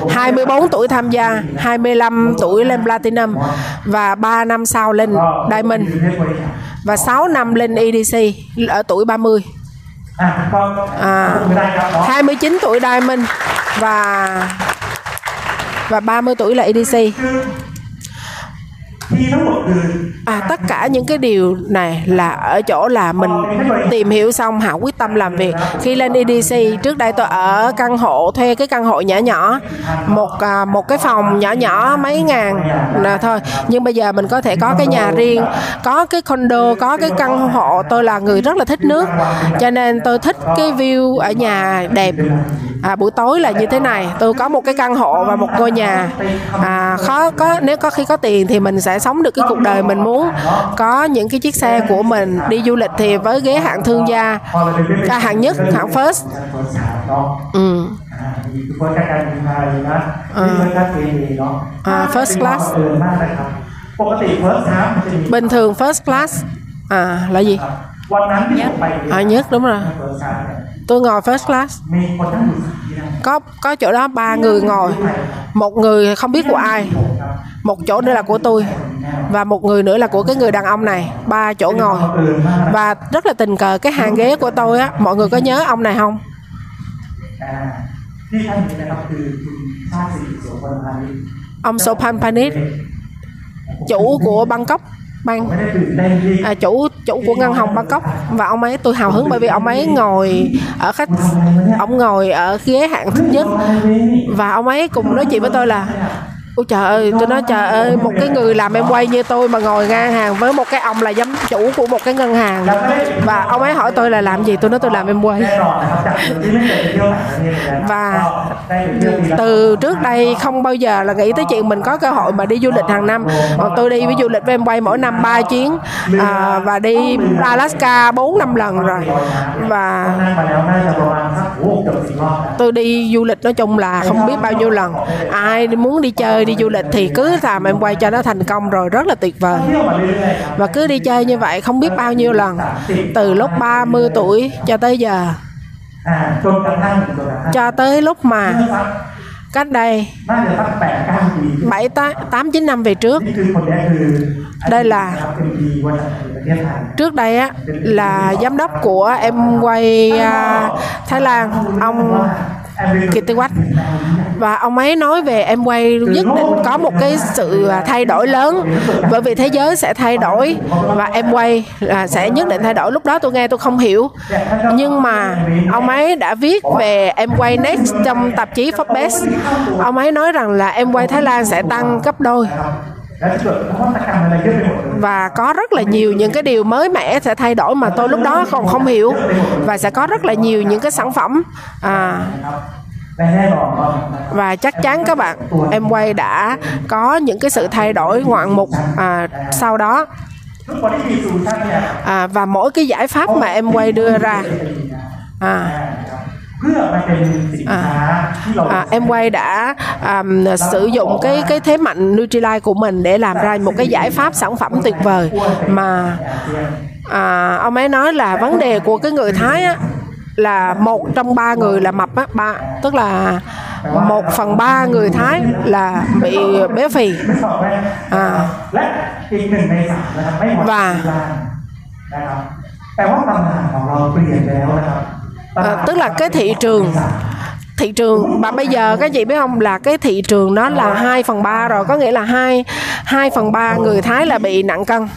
24 tuổi tham gia 25 tuổi lên Platinum và 3 năm sau lên Diamond và 6 năm lên EDC ở tuổi 30 à, 29 tuổi Diamond và và 30 tuổi là EDC À, tất cả những cái điều này là ở chỗ là mình tìm hiểu xong hạ quyết tâm làm việc. Khi lên EDC trước đây tôi ở căn hộ thuê cái căn hộ nhỏ nhỏ một à, một cái phòng nhỏ nhỏ mấy ngàn là thôi. Nhưng bây giờ mình có thể có cái nhà riêng có cái condo có cái căn hộ. Tôi là người rất là thích nước cho nên tôi thích cái view ở nhà đẹp. À, buổi tối là như thế này. Tôi có một cái căn hộ và một ngôi nhà. À, khó có nếu có khi có tiền thì mình sẽ sống được cái cuộc đời mình muốn. Có những cái chiếc xe của mình đi du lịch thì với ghế hạng thương gia à, hạng nhất hạng first. Ừ. À, à, first class. Bình thường first class. À là gì? À, nhất đúng rồi. Tôi ngồi first class có có chỗ đó ba người ngồi. Một người không biết của ai. Một chỗ nữa là của tôi. Và một người nữa là của cái người đàn ông này. Ba chỗ ngồi. Và rất là tình cờ cái hàng ghế của tôi á. Mọi người có nhớ ông này không? Ông Sopan Panit chủ của Bangkok ban à, chủ chủ của ngân hàng Bangkok. Và ông ấy tôi hào hứng bởi vì ông ấy ngồi ở khách ông ngồi ở ghế hạng thứ nhất. Và ông ấy cùng nói chuyện với tôi là Ôi trời ơi, tôi nói trời ơi, một cái người làm em quay như tôi mà ngồi ngang hàng với một cái ông là giám chủ của một cái ngân hàng và ông ấy hỏi tôi là làm gì, tôi nói tôi làm em quay. và từ trước đây không bao giờ là nghĩ tới chuyện mình có cơ hội mà đi du lịch hàng năm. Còn tôi đi với du lịch với em quay mỗi năm 3 chuyến à, và đi Alaska 4 năm lần rồi. Và tôi đi du lịch nói chung là không biết bao nhiêu lần. Ai muốn đi chơi chơi đi du lịch thì cứ làm em quay cho nó thành công rồi rất là tuyệt vời và cứ đi chơi như vậy không biết bao nhiêu lần từ lúc 30 tuổi cho tới giờ cho tới lúc mà cách đây 7 8 9 năm về trước. Đây là trước đây á là giám đốc của em quay à, Thái Lan, ông Kiệt Tư Quách. Và ông ấy nói về em quay nhất định có một cái sự thay đổi lớn. Bởi vì thế giới sẽ thay đổi và em quay là sẽ nhất định thay đổi. Lúc đó tôi nghe tôi không hiểu. Nhưng mà ông ấy đã viết về em quay next trong tạp chí Forbes. Ông ấy nói rằng là em quay Thái Lan sẽ tăng gấp đôi và có rất là nhiều những cái điều mới mẻ sẽ thay đổi mà tôi lúc đó còn không hiểu. Và sẽ có rất là nhiều những cái sản phẩm à, và chắc chắn các bạn em quay đã có những cái sự thay đổi ngoạn mục à, sau đó. À, và mỗi cái giải pháp mà em quay đưa ra à, เพื่อมาเป็นสินค้าที่เรา à, em quay đã à, sử dụng cái cái thế mạnh Nutrilite của mình để làm ra một cái giải pháp sản phẩm tuyệt vời mà à, ông ấy nói là vấn đề của cái người Thái á, là một trong ba người là mập á ba tức là một phần ba người Thái là bị béo phì ไม่สอบแม่ อ่า และอีกหนึ่งในสามนะครับไม่หมด ว่า ที่บ้านนะครับแต่ว่าตำนานของเราเปลี่ยนแล้วนะครับ à, tức là cái thị trường thị trường mà bây giờ các chị biết không là cái thị trường nó là 2 phần ba rồi có nghĩa là hai hai phần ba người Thái là bị nặng cân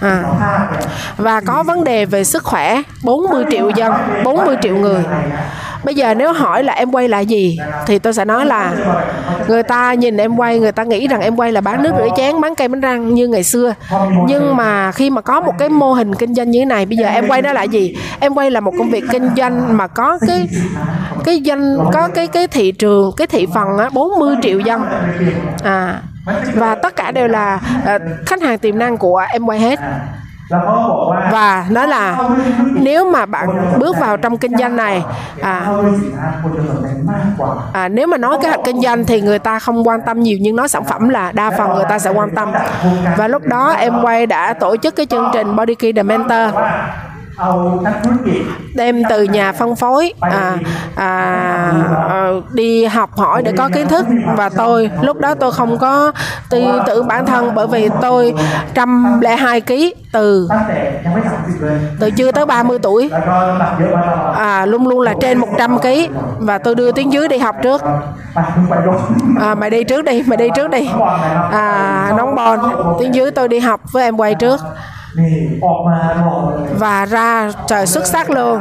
à. và có vấn đề về sức khỏe 40 triệu dân 40 triệu người bây giờ nếu hỏi là em quay là gì, thì tôi sẽ nói là người ta nhìn em quay, người ta nghĩ rằng em quay là bán nước rửa chén, bán cây bánh răng như ngày xưa. Nhưng mà khi mà có một cái mô hình kinh doanh như thế này, bây giờ em quay nó là gì? Em quay là một công việc kinh doanh mà có cái cái doanh, có cái cái thị trường, cái thị phần á 40 triệu dân. À và tất cả đều là à, khách hàng tiềm năng của em quay hết và nó là nếu mà bạn bước vào trong kinh doanh này à, à nếu mà nói kế hoạch kinh doanh thì người ta không quan tâm nhiều nhưng nói sản phẩm là đa phần người ta sẽ quan tâm. Và lúc đó em quay đã tổ chức cái chương trình body key the mentor đem từ nhà phân phối à, à, à, đi học hỏi để có kiến thức. Và tôi lúc đó tôi không có tư tưởng bản thân bởi vì tôi trăm lẻ hai ký từ. Từ chưa tới 30 tuổi. À, luôn luôn là trên 100 ký. Và tôi đưa tiếng dưới đi học trước. À, mày đi trước đi mày đi trước đi. À, nóng bòn tiếng dưới tôi đi học với em quay trước và ra trời xuất sắc luôn.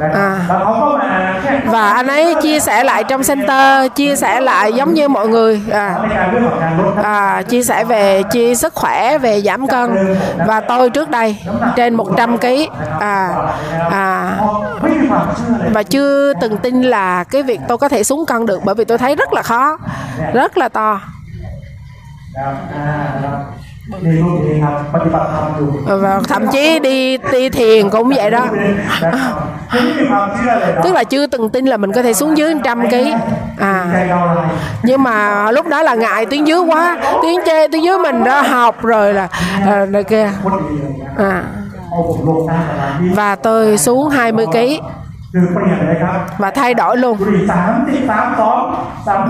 À. và anh ấy chia sẻ lại trong center chia sẻ lại giống như mọi người. À. À, chia sẻ về chia sức khỏe về giảm cân. Và tôi trước đây trên 100 kg à, à, và chưa từng tin là cái việc tôi có thể xuống cân được bởi vì tôi thấy rất là khó rất là to và thậm chí đi đi thiền cũng vậy đó. Tức là chưa từng tin là mình có thể xuống dưới trăm ký. À. Nhưng mà lúc đó là ngại tuyến dưới quá tuyến chê tuyến dưới mình đã học rồi là ờ, à, đây kia. À. Và tôi xuống 20 ký, và thay đổi luôn.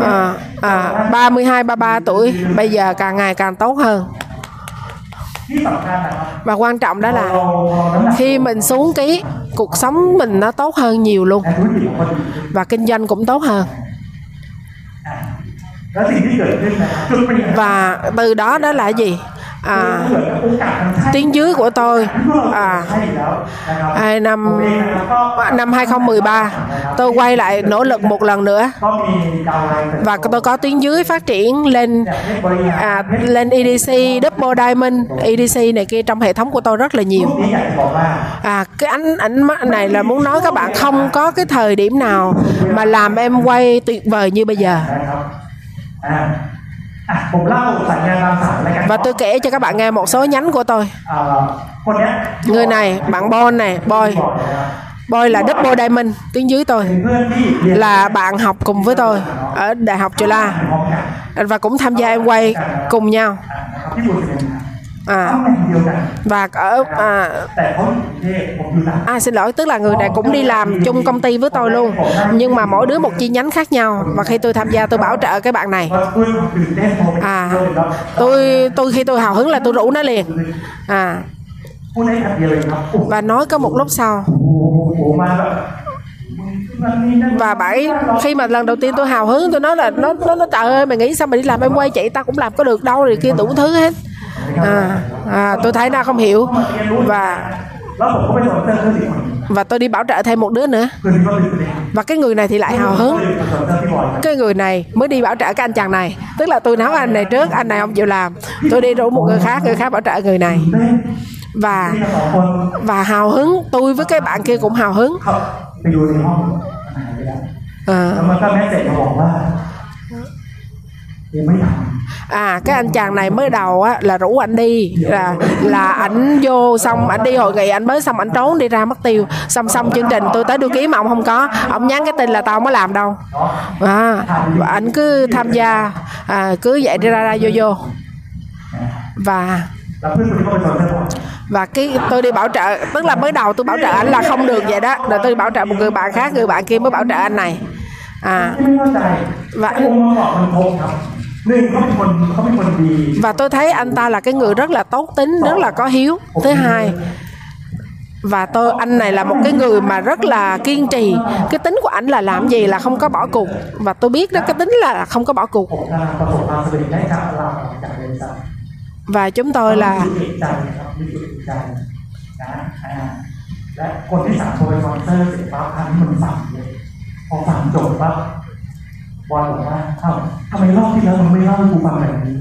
Ờ, à, à, 32, 33 tuổi. Bây giờ càng ngày càng tốt hơn và quan trọng đó là khi mình xuống ký cuộc sống mình nó tốt hơn nhiều luôn. Và kinh doanh cũng tốt hơn. Và từ đó đó là gì? à, tiếng dưới của tôi. À, à năm năm 2013 tôi quay lại nỗ lực một lần nữa. Và tôi có tiếng dưới phát triển lên à, lên EDC Double Diamond EDC này kia trong hệ thống của tôi rất là nhiều. À cái ánh ảnh này là muốn nói các bạn không có cái thời điểm nào mà làm em quay tuyệt vời như bây giờ. Và tôi kể cho các bạn nghe một số nhánh của tôi. Người này bạn bon này boy. Boy là double diamond tiếng dưới tôi. Là bạn học cùng với tôi ở đại học chula và cũng tham gia em quay cùng nhau à. Và ở à, à. à. xin lỗi tức là người này cũng đi làm chung công ty với tôi luôn. Nhưng mà mỗi đứa một chi nhánh khác nhau. Và khi tôi tham gia tôi bảo trợ cái bạn này. À tôi tôi khi tôi hào hứng là tôi rủ nó liền. À. Và nói có một lúc sau. Và bảy khi mà lần đầu tiên tôi hào hứng tôi nói là nó nó nó trời ơi mày nghĩ sao mày đi làm em quay chạy tao cũng làm có được đâu rồi kia đủ thứ hết à, à, tôi thấy ra không hiểu. Và và tôi đi bảo trợ thêm một đứa nữa. Và cái người này thì lại hào hứng. Cái người này mới đi bảo trợ cái anh chàng này. Tức là tôi nói anh này trước anh này không chịu làm. Tôi đi rủ một người khác người khác bảo trợ người này. Và và hào hứng. Tôi với cái bạn kia cũng hào hứng. À à cái anh chàng này mới đầu á là rủ anh đi là là ảnh vô xong ảnh đi hội nghị ảnh mới xong ảnh trốn đi ra mất tiêu. Xong xong chương trình tôi tới đưa kiếm mà ông không có. Ông nhắn cái tin là tao mới làm đâu. À và ảnh cứ tham gia à, cứ vậy đi ra ra vô vô. Và và cái tôi đi bảo trợ tức là mới đầu tôi bảo trợ anh là không được vậy đó. Rồi tôi bảo trợ một người bạn khác người bạn kia mới bảo trợ anh này. À và và tôi thấy anh ta là cái người rất là tốt tính rất là có hiếu. Thứ hai và tôi anh này là một cái người mà rất là kiên trì. Cái tính của anh là làm gì là không có bỏ cuộc. Và tôi biết đó cái tính là không có bỏ cuộc. Và chúng tôi là và บมีจุดเอกใจนะอ่าและคนที่สั่งโปรสปอนเซอร์เสร็จปั๊บอันนี้มันสั่งเลยพอสั่งจบปั๊บบอลบอกว่าเอ้าทำไมรอบที่แล้วมึงไม่เล่าให้กูฟังแบบนี้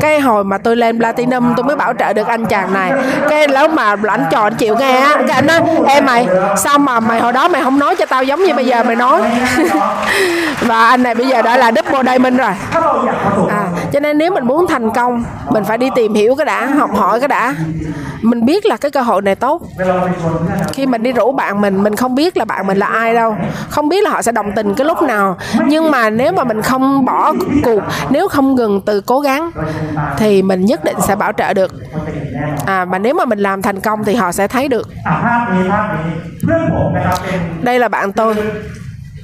cái hồi mà tôi lên platinum tôi mới bảo trợ được anh chàng này cái lúc mà lãnh trò anh chịu nghe á cái anh nói em mày sao mà mày hồi đó mày không nói cho tao giống như bây giờ mày nói [LAUGHS] và anh này bây giờ đã là double diamond rồi cho nên nếu mình muốn thành công, mình phải đi tìm hiểu cái đã, học hỏi cái đã. Mình biết là cái cơ hội này tốt. Khi mình đi rủ bạn mình mình không biết là bạn mình là ai đâu. Không biết là họ sẽ đồng tình cái lúc nào. Nhưng mà nếu mà mình không bỏ cuộc, nếu không ngừng từ cố gắng, thì mình nhất định sẽ bảo trợ được. À mà nếu mà mình làm thành công thì họ sẽ thấy được. Đây là bạn tôi.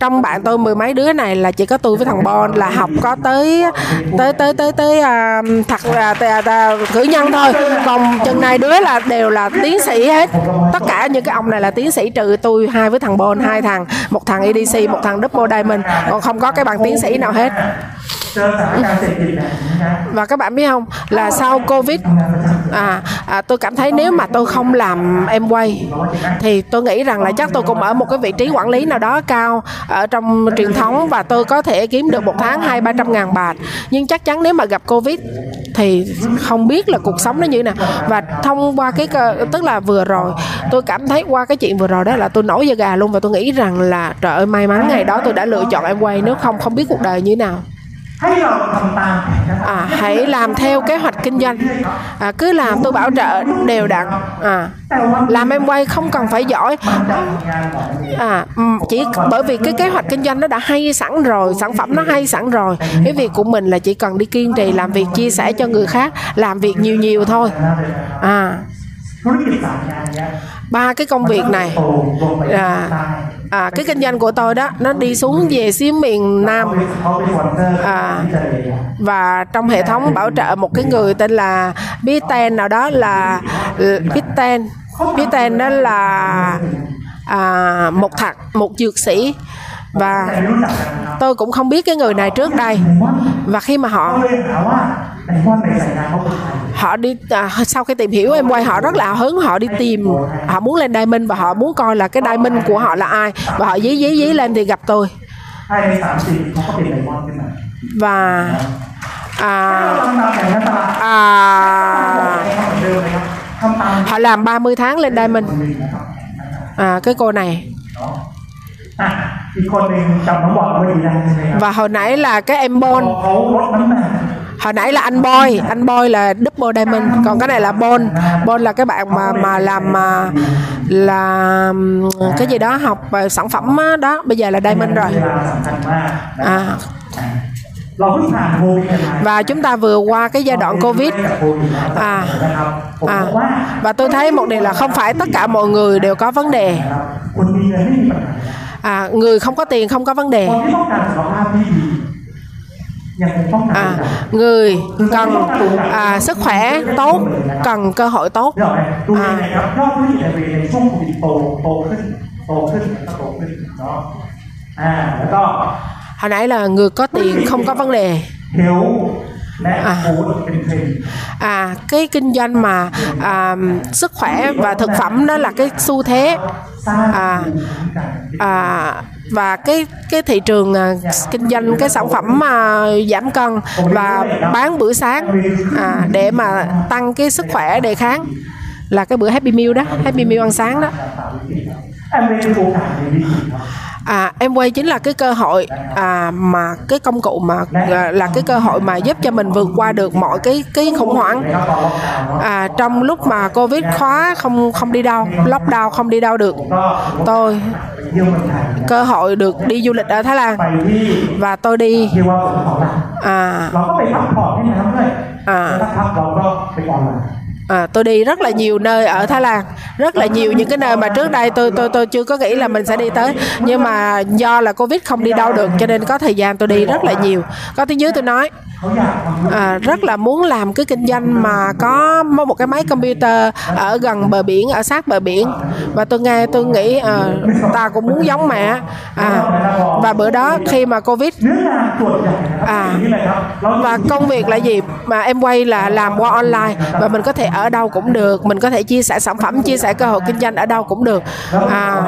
trong bạn tôi mười mấy đứa này là chỉ có tôi với thằng Bon là học có tới tới tới tới tới à, thật là à, à, cử nhân thôi. Còn chừng này đứa là đều là tiến sĩ hết. Tất cả những cái ông này là tiến sĩ trừ tôi hai với thằng Bon hai thằng một thằng EDC một thằng Double Diamond. Còn không có cái bằng tiến sĩ nào hết và các bạn biết không? Là sau covid à, à tôi cảm thấy nếu mà tôi không làm em quay thì tôi nghĩ rằng là chắc tôi cũng ở một cái vị trí quản lý nào đó cao ở trong truyền thống và tôi có thể kiếm được một tháng hai ba trăm ngàn bạc nhưng chắc chắn nếu mà gặp covid thì không biết là cuộc sống nó như thế nào. Và thông qua cái tức là vừa rồi tôi cảm thấy qua cái chuyện vừa rồi đó là tôi nổi da gà luôn và tôi nghĩ rằng là trời ơi may mắn ngày đó tôi đã lựa chọn em quay nếu không không biết cuộc đời như thế nào à, hãy làm theo kế hoạch kinh doanh. À, cứ làm tôi bảo trợ đều đặn. À, làm em quay không cần phải giỏi. À, chỉ bởi vì cái kế hoạch kinh doanh nó đã hay sẵn rồi sản phẩm nó hay sẵn rồi. Cái việc của mình là chỉ cần đi kiên trì làm việc chia sẻ cho người khác làm việc nhiều nhiều thôi. À. Ba cái công việc này à, à, cái kinh doanh của tôi đó nó đi xuống về xứ miền Nam. À, và trong hệ thống bảo trợ một cái người tên là Bitten nào đó là Bitten. Bitten đó là à, một thạc một dược sĩ và tôi cũng không biết cái người này trước đây. Và khi mà họ họ đi à, sau khi tìm hiểu em quay họ rất là hứng họ đi tìm họ muốn lên đai minh và họ muốn coi là cái đai minh của họ là ai. Và họ dí dí dí lên thì gặp tôi. Và à, à, họ làm 30 tháng lên đai minh à, cái cô này. Và hồi nãy là cái em Bon. Hồi nãy là anh boy. Anh boy là double diamond. Còn cái này là bon. Bon là cái bạn mà mà làm mà là cái gì đó học sản phẩm đó, đó. bây giờ là diamond rồi. À. Và chúng ta vừa qua cái giai đoạn covid. À, à. Và tôi thấy một điều là không phải tất cả mọi người đều có vấn đề à, người không có tiền không có vấn đề. À, người cần à, sức khỏe tốt cần cơ hội tốt. À, hồi nãy là người có tiền không có vấn đề. À. à, cái kinh doanh mà à, sức khỏe và thực phẩm đó là cái xu thế. À, à, và cái cái thị trường à, kinh doanh cái sản phẩm mà giảm cân và bán bữa sáng à, để mà tăng cái sức khỏe đề kháng là cái bữa happy meal đó happy meal ăn sáng đó à, em quay chính là cái cơ hội à, mà cái công cụ mà à, là cái cơ hội mà giúp cho mình vượt qua được mọi cái cái khủng hoảng. À, trong lúc mà covid khóa không không đi đâu lockdown không đi đâu được tôi cơ hội được đi du lịch ở Thái Lan và tôi đi. À, à. À, tôi đi rất là nhiều nơi ở Thái Lan, rất là nhiều những cái nơi mà trước đây tôi tôi tôi chưa có nghĩ là mình sẽ đi tới, nhưng mà do là Covid không đi đâu được cho nên có thời gian tôi đi rất là nhiều. Có tiếng dưới tôi nói à, rất là muốn làm cái kinh doanh mà có một cái máy computer ở gần bờ biển, ở sát bờ biển. Và tôi nghe tôi nghĩ à, ta cũng muốn giống mẹ. À, và bữa đó khi mà Covid à, và công việc là gì? Mà em quay là làm qua online và mình có thể ở đâu cũng được mình có thể chia sẻ sản phẩm chia sẻ cơ hội kinh doanh ở đâu cũng được. À,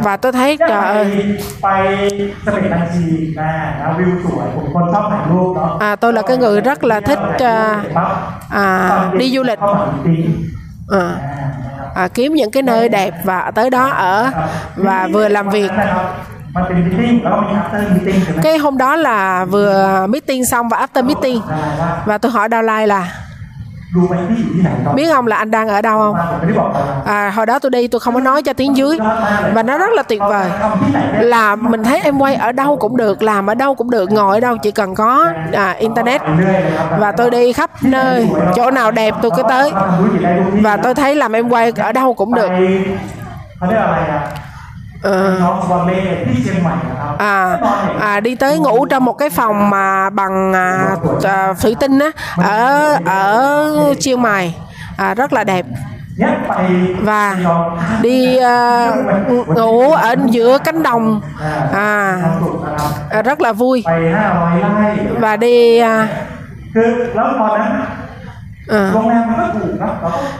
và tôi thấy trời ơi. à, tôi là cái người rất là thích ờ, à, à, đi du lịch. Ờ. à, à, kiếm những cái nơi đẹp và tới đó ở và vừa làm việc. cái hôm đó là vừa meeting xong và after meeting. Và tôi hỏi Dalai là biết không là anh đang ở đâu không? À, hồi đó tôi đi tôi không có nói cho tiếng dưới. Và nó rất là tuyệt vời. Là mình thấy em quay ở đâu cũng được làm ở đâu cũng được ngồi ở đâu chỉ cần có à, internet. Và tôi đi khắp nơi chỗ nào đẹp tôi cứ tới. Và tôi thấy làm em quay ở đâu cũng được. Ờ. À, à đi tới ngủ trong một cái phòng mà bằng à, à, thủy tinh á ở ở chiêu mài à, rất là đẹp. Và đi uh, ngủ ở giữa cánh đồng. À, rất là vui. Và đi uh, Ờ.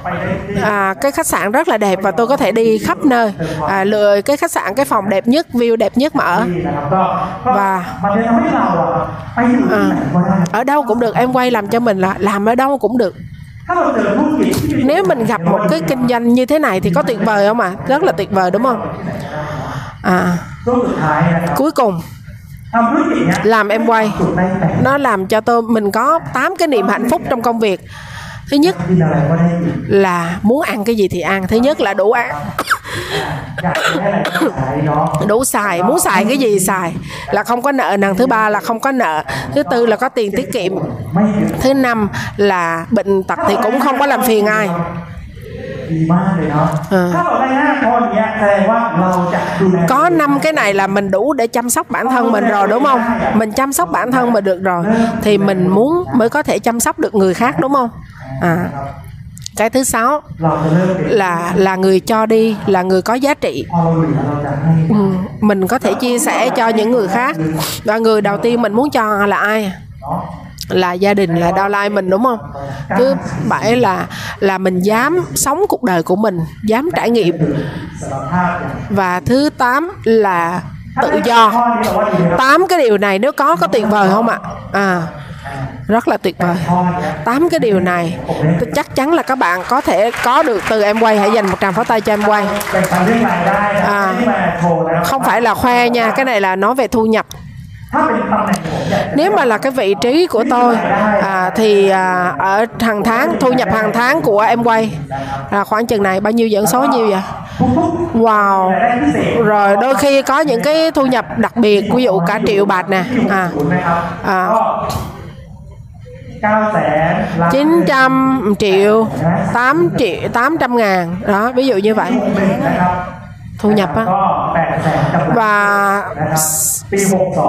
À. à. cái khách sạn rất là đẹp và tôi có thể đi khắp nơi. À, lựa cái khách sạn cái phòng đẹp nhất view đẹp nhất mà ở. Và à, ở đâu cũng được em quay làm cho mình là làm ở đâu cũng được. Nếu mình gặp một cái kinh doanh như thế này thì có tuyệt vời không ạ? À? rất là tuyệt vời đúng không? À, cuối cùng làm em quay. Nó làm cho tôi mình có 8 cái niềm hạnh phúc trong công việc thứ nhất กินอะไรก็ได้กิน là muốn ăn cái gì thì ăn thứ nhất là đủ ăn อยากได้อะไรก็ใช้เนาะ đủ xài muốn xài cái gì xài là không có nợ nần thứ ba là không có nợ thứ tư là có tiền tiết kiệm ไม่เยอะ thứ năm là bệnh tật thì cũng không có làm phiền ai ดีมากเลยเนาะ เออ ถ้าเราได้ห้าข้อเนี้ยแสดงว่าเราจะดูแล có năm cái này là mình đủ để chăm sóc bản thân mình rồi đúng không mình chăm sóc bản thân mình được rồi thì mình muốn mới có thể chăm sóc được người khác đúng không à, cái thứ sáu là là người cho đi là người có giá trị. Ừ, mình có thể chia sẻ cho những người khác. Và người đầu tiên mình muốn cho là ai? Là gia đình là đau lai mình đúng không? Thứ bảy là là mình dám sống cuộc đời của mình dám trải nghiệm. Và thứ tám là tự do. Tám cái điều này nếu có có tuyệt vời không ạ? À rất là tuyệt vời. Tám cái điều này tôi chắc chắn là các bạn có thể có được từ em quay hãy dành một tràng pháo tay cho em quay. À, không phải là khoe nha cái này là nói về thu nhập. Nếu mà là cái vị trí của tôi à, thì à, ở hàng tháng thu nhập hàng tháng của em quay là khoảng chừng này bao nhiêu dẫn số nhiêu vậy? Wow. Rồi đôi khi có những cái thu nhập đặc biệt ví dụ cả triệu bạc nè à, à 900 triệu 8 triệu 800 ngàn. Đó ví dụ như vậy. Thu nhập á. Và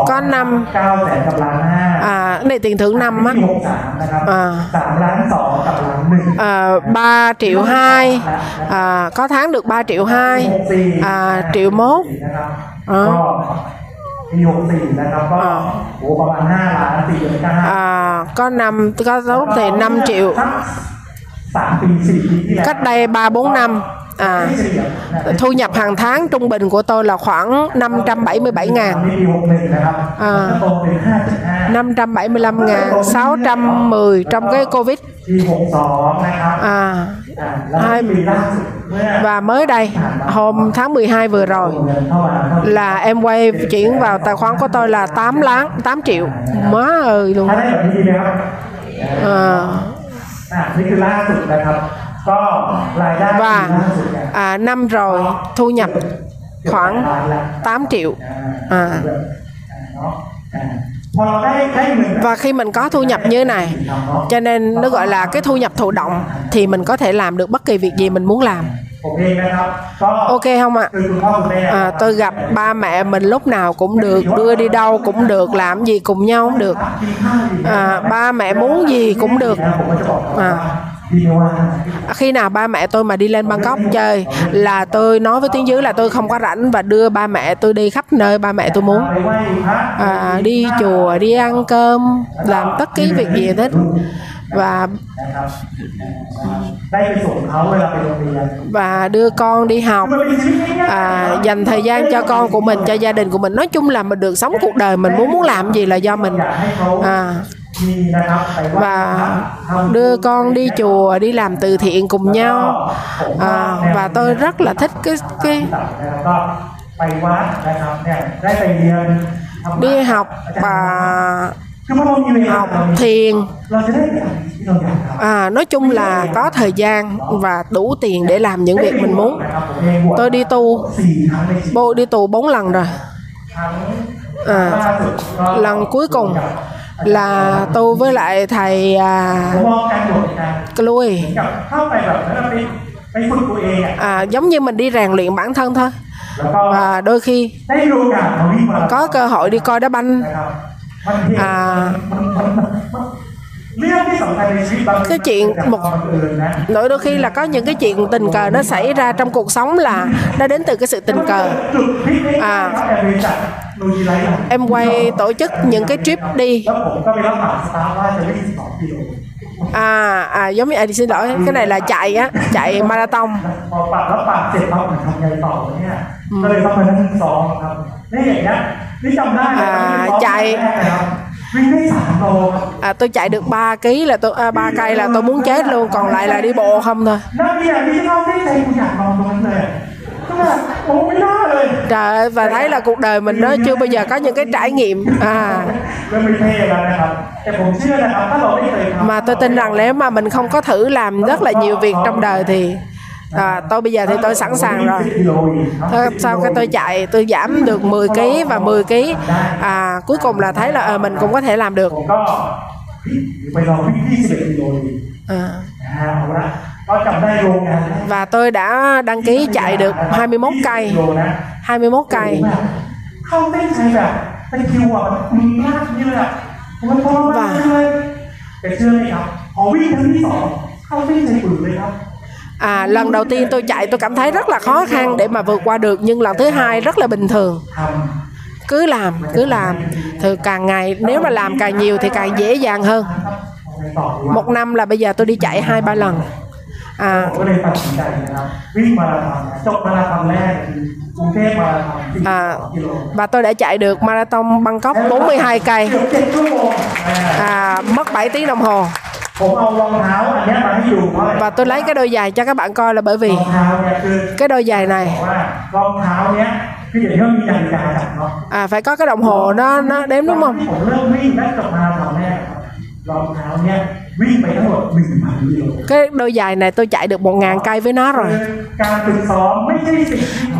có năm à này tiền thưởng năm á. À. à. Ba triệu hai. À, có tháng được 3 triệu hai. À, triệu mốt. À. ปีหกสี่นะครับก็ อ่า โอ้ประมาณห้าล้านสี่เดือนก็ห้า à, có năm có lúc thì 5 triệu สักสามปีสี่ปีที่แล้ว cách đây 3 4 năm à, ไม่เฉลี่ยนะ thu nhập hàng tháng trung bình của tôi là khoảng 577 ngàn ในปีหกหนึ่งนะครับ อ่า ก็โตเป็นห้าจุดห้า 575 ngàn 610 trong cái Covid ปีหกสองนะครับ à, อ่าแล้วก็ปีล่าสุดเมื่อ và mới đây hôm tháng 12 vừa rồi เงินเข้ามาเท่า là em quay chuyển vào tài khoản của tôi là 8 láng 8 triệu má ơi luôn ถ้าได้แบบนี้ดีไหมครับ à, อ่านี่คือล่าสุดนะครับ ก็รายได้ปี và ล่าสุดเนี่ย à, năm rồi thu nhập เกือบ khoảng ล้านแล้ว 8 triệu อ่า à, và khi mình có thu nhập như này cho nên nó gọi là cái thu nhập thụ động thì mình có thể làm được bất kỳ việc gì mình muốn làm. Ok không ạ? À? tôi gặp ba mẹ mình lúc nào cũng được đưa đi đâu cũng được làm gì cùng nhau cũng được. À, ba mẹ muốn gì cũng được. À, khi nào ba mẹ tôi mà đi lên Bangkok chơi là tôi nói với tiếng dưới là tôi không có rảnh và đưa ba mẹ tôi đi khắp nơi ba mẹ tôi muốn. À, đi chùa đi ăn cơm làm tất cái việc gì hết. Và và đưa con đi học. À, dành thời gian cho con của mình cho gia đình của mình. Nói chung là mình được sống cuộc đời mình muốn muốn làm gì là do mình. À, và đưa con đi chùa đi làm từ thiện cùng nhau. À, và tôi rất là thích cái cái đi học và học thiền. À, nói chung là có thời gian và đủ tiền để làm những việc mình muốn. Tôi đi tu bộ đi tù bốn lần rồi. À, lần cuối cùng là tôi với lại thầy à, lui à, giống như mình đi rèn luyện bản thân thôi. Và đôi khi có cơ hội đi coi đá banh. À, cái chuyện một nỗi đôi khi là có những cái chuyện tình cờ nó xảy ra trong cuộc sống là nó đến từ cái sự tình cờ. À ดพลิกได้ อ่า ครับแอร์เวย์จากนูยีไลท์ em quay tổ chức những cái trip đi แล้วผมก็ไปรับปากสตาฟว่าจะวิ่ง12กิโล à à giống như à, xin lỗi cái này là chạy á chạy marathon พอปากรับปากเสร็จปั๊บทำไงต่อเนี่ยก็เลยต้องมานั่งซ้อมครับนี่อย่างเงี้ยนี่จำได้เลย อ่า วิ่งซ้อม ใจ แรกนะครับวิ่งได้สามโลครับ à, tôi chạy được 3 kg là tôi à, 3 cây là tôi muốn chết luôn còn lại là đi bộ không thôi trời ơi và thấy là cuộc đời mình nó chưa bao giờ có những cái trải nghiệm. À. Mà tôi tin rằng nếu mà mình không có thử làm rất là nhiều việc trong đời thì à, tôi bây giờ thì tôi sẵn sàng rồi. Tôi, sau cái tôi chạy tôi giảm được 10 kg và 10 kg à, cuối cùng là thấy là à, mình cũng có thể làm được. À và tôi đã đăng ký chạy được 21 cây. 21 cây. Và À, lần đầu tiên tôi chạy tôi cảm thấy rất là khó khăn để mà vượt qua được nhưng lần thứ hai rất là bình thường. Cứ làm cứ làm. Thì càng ngày nếu mà làm càng nhiều thì càng dễ dàng hơn. Một năm là bây giờ tôi đi chạy hai ba lần. à, ผมก็เลยตัดสินใจนะครับวิ่งมาราธอนนะจบมาราธอนแรกคือกรุงเทพมาราธอน42 à, กิโล và tôi đã chạy được marathon Bangkok 42 cây เกือบเจ็ดชั่วโมงอ่า à, mất 7 tiếng đồng hồ ผมเอารองเท้าอันเนี้ยมาให้ดูเพราะอะไร và tôi lấy cái đôi giày cho các bạn coi là bởi vì รองเท้าเนี่ยคือ cái đôi giày บอ này กว่ารองเท้าเนี้ยคืออย่างที่ว่ามีนาฬิกาจับเนาะ à, phải có cái đồng hồ nó nó đếm đúng ตอน không ที่ผมเริ่มวิ่งและจบมาราธอนแรกครับรองเท้าเนี้ย cái đôi giày này tôi chạy được một ngàn cây với nó rồi.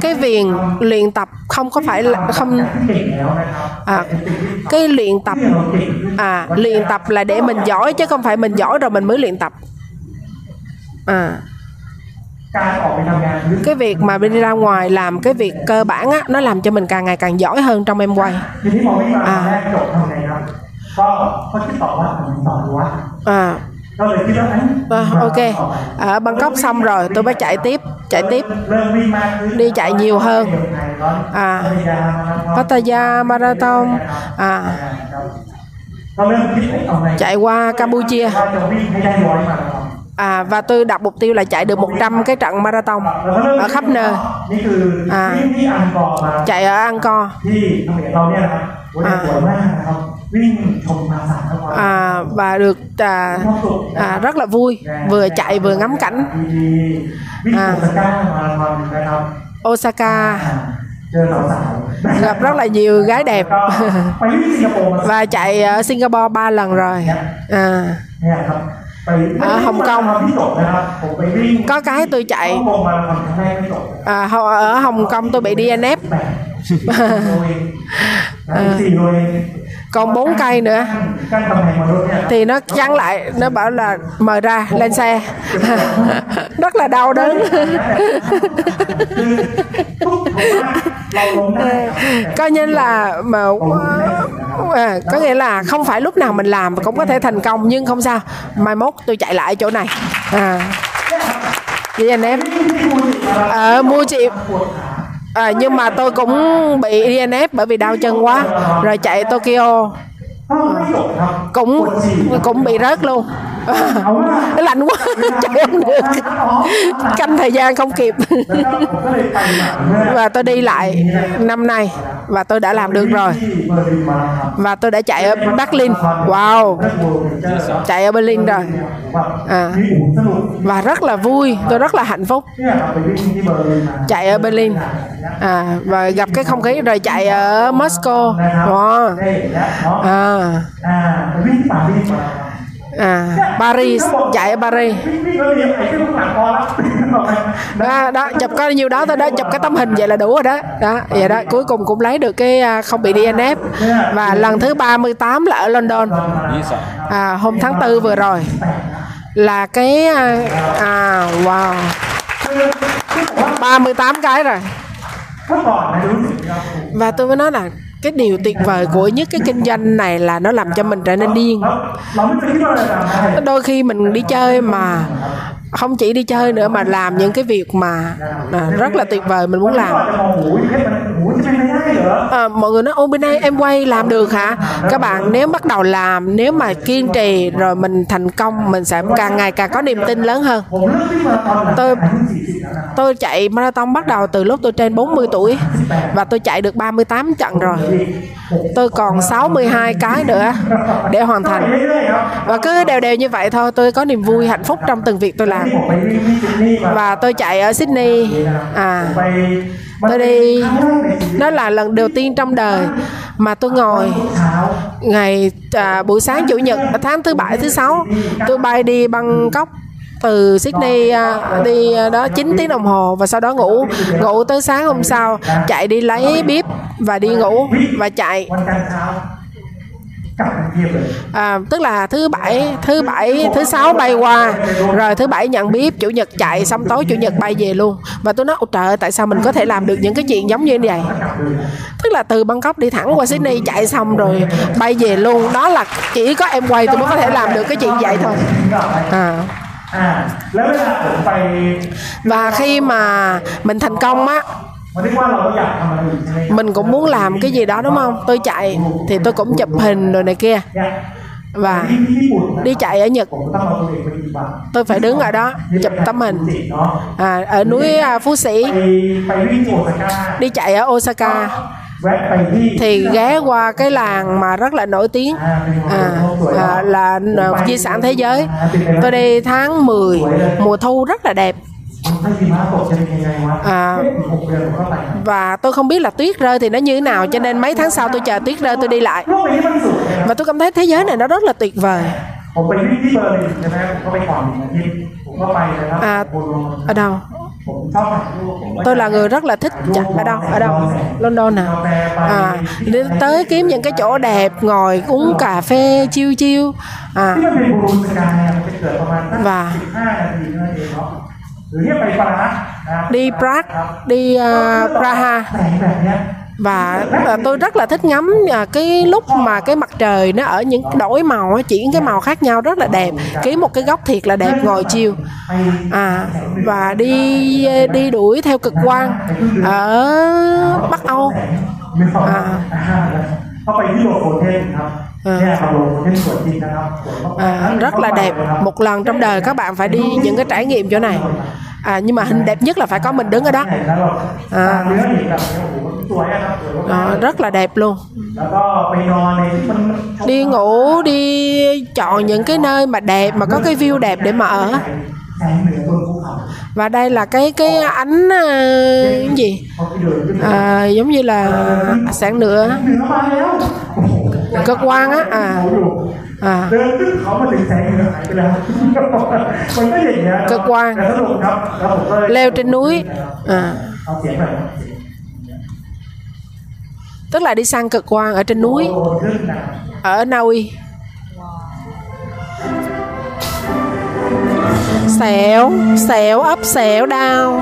Cái việc luyện tập không có phải là không à, cái luyện tập à luyện tập là để mình giỏi chứ không phải mình giỏi rồi mình mới luyện tập. À. Cái việc mà đi ra ngoài làm cái việc cơ bản á nó làm cho mình càng ngày càng giỏi hơn trong em quay. À có, Có cái tàu quá, mình tàu quá. À. Vâng, ok. Ở à, Bangkok xong rồi, tôi mới chạy tiếp, chạy tiếp, đi chạy nhiều hơn. À, Pattaya Marathon, à, chạy qua Campuchia. À, và tôi đặt mục tiêu là chạy được 100 cái trận marathon ở khắp nơi. À, chạy ở Angkor. À, à, và được à, à, rất là vui vừa chạy vừa ngắm cảnh. À, Osaka gặp rất là nhiều gái đẹp. Và chạy ở Singapore ba lần rồi. À. Ở Hồng Kông. có cái tôi chạy. À, ở Hồng Kông tôi bị DNF à, [LAUGHS] còn bốn cây nữa. thì nó chắn lại nó bảo là mời ra lên xe. [LAUGHS] Rất là đau đớn. [LAUGHS] Coi như là mà à, có nghĩa là không phải lúc nào mình làm cũng có thể thành công nhưng không sao. Mai mốt tôi chạy lại chỗ này. À. Vậy anh em? À, mua chị à, nhưng mà tôi cũng bị INF bởi vì đau chân quá. Rồi chạy Tokyo. À, cũng cũng bị rớt luôn lạnh quá chạy không được canh thời gian không kịp. Và tôi đi lại năm nay và tôi đã làm được rồi. Và tôi đã chạy ở Berlin. Wow. Chạy ở Berlin rồi. À. và rất là vui tôi rất là hạnh phúc. Chạy ở Berlin. À, và gặp cái không khí rồi chạy ở Moscow. Wow. à à Paris chạy ở Paris. À, đó chụp có nhiêu đó tôi đã chụp cái tấm hình vậy là đủ rồi đó. Đó vậy đó cuối cùng cũng lấy được cái à, không bị DNF và lần thứ 38 là ở London. À, hôm tháng tư vừa rồi là cái à, à wow. 38 cái rồi. Và tôi mới nói là cái điều tuyệt vời của nhất cái kinh doanh này là nó làm cho mình trở nên điên. Đôi khi mình đi chơi mà không chỉ đi chơi nữa mà làm những cái việc mà à, rất là tuyệt vời mình muốn làm. À, mọi người nói ô bên đây em quay làm được hả? Các bạn nếu bắt đầu làm nếu mà kiên trì rồi mình thành công mình sẽ càng ngày càng có niềm tin lớn hơn. Tôi tôi chạy marathon bắt đầu từ lúc tôi trên 40 tuổi và tôi chạy được 38 trận rồi. Tôi còn 62 cái nữa để hoàn thành. Và cứ đều đều như vậy thôi tôi có niềm vui hạnh phúc trong từng việc tôi làm và tôi chạy ở Sydney. À tôi đi nó là lần đầu tiên trong đời mà tôi ngồi ngày à, buổi sáng chủ nhật tháng thứ bảy thứ sáu tôi bay đi Bangkok từ Sydney à, đi à, đó 9 tiếng đồng hồ và sau đó ngủ. Ngủ tới sáng hôm sau chạy đi lấy bếp và đi ngủ và chạy à, tức là thứ bảy thứ bảy thứ sáu bay qua rồi thứ bảy nhận bếp chủ nhật chạy xong tối chủ nhật bay về luôn. Và tôi nói Ôi trời ơi, tại sao mình có thể làm được những cái chuyện giống như vậy tức là từ Bangkok đi thẳng qua Sydney chạy xong rồi bay về luôn. Đó là chỉ có em quay tôi mới có thể làm được cái chuyện vậy thôi. À. Và khi mà mình thành công á mình cũng muốn làm cái gì đó đúng không? Tôi chạy thì tôi cũng chụp hình rồi này kia. Và đi chạy ở Nhật. Tôi phải đứng ở đó chụp tấm hình. à, ở núi à, Phú Sĩ. đi chạy ở Osaka. Thì ghé qua cái làng mà rất là nổi tiếng. À, à, à, là di sản thế giới. Tôi đi tháng 10 mùa thu rất là đẹp มันไม่มีม้าตกจะเป็นยังไงวะ อ่า เอ๊ะอีกหกเดือนผมก็ไป và tôi không biết là tuyết rơi thì nó như thế nào cho nên mấy tháng sau tôi chờ tuyết rơi tôi đi lại โลกใบนี้มันสูงนะครับ và tôi cảm thấy thế giới này nó rất là tuyệt vời ผมไปวิ่งที่เบอร์ลินใช่ไหมผมก็ไปก่อนหนึ่งอาทิตย์ผมก็ไปเลยครับ à บนลง ở đâu ผมชอบถ่ายรูปผม tôi là người rất là thích dạ, ở đâu ở đâu London à à đến tới kiếm những cái chỗ đẹp ngồi uống cà phê chiêu chiêu à ที่ đi Prague đi uh, Praha. và tôi rất là thích ngắm à, cái lúc mà cái mặt trời nó ở những đổi màu chỉ những cái màu khác nhau rất là đẹp. Ký một cái góc thiệt là đẹp ngồi chiều. à và đi à, đi đuổi theo cực quang ở Bắc Âu. À à, rất là đẹp. một lần trong đời các bạn phải đi những cái trải nghiệm chỗ này. À, nhưng mà hình đẹp nhất là phải có mình đứng ở đó. À, à, rất là đẹp luôn. Đi ngủ đi chọn những cái nơi mà đẹp mà có cái view đẹp để mà ở. Và đây là cái cái ánh cái gì? À, giống như là sáng nữa cơ quan á à. À. Cơ quan leo trên núi. À. Tức là đi sang cực quang ở trên núi. Ở Na Uy xẻo xẻo ấp xẻo đau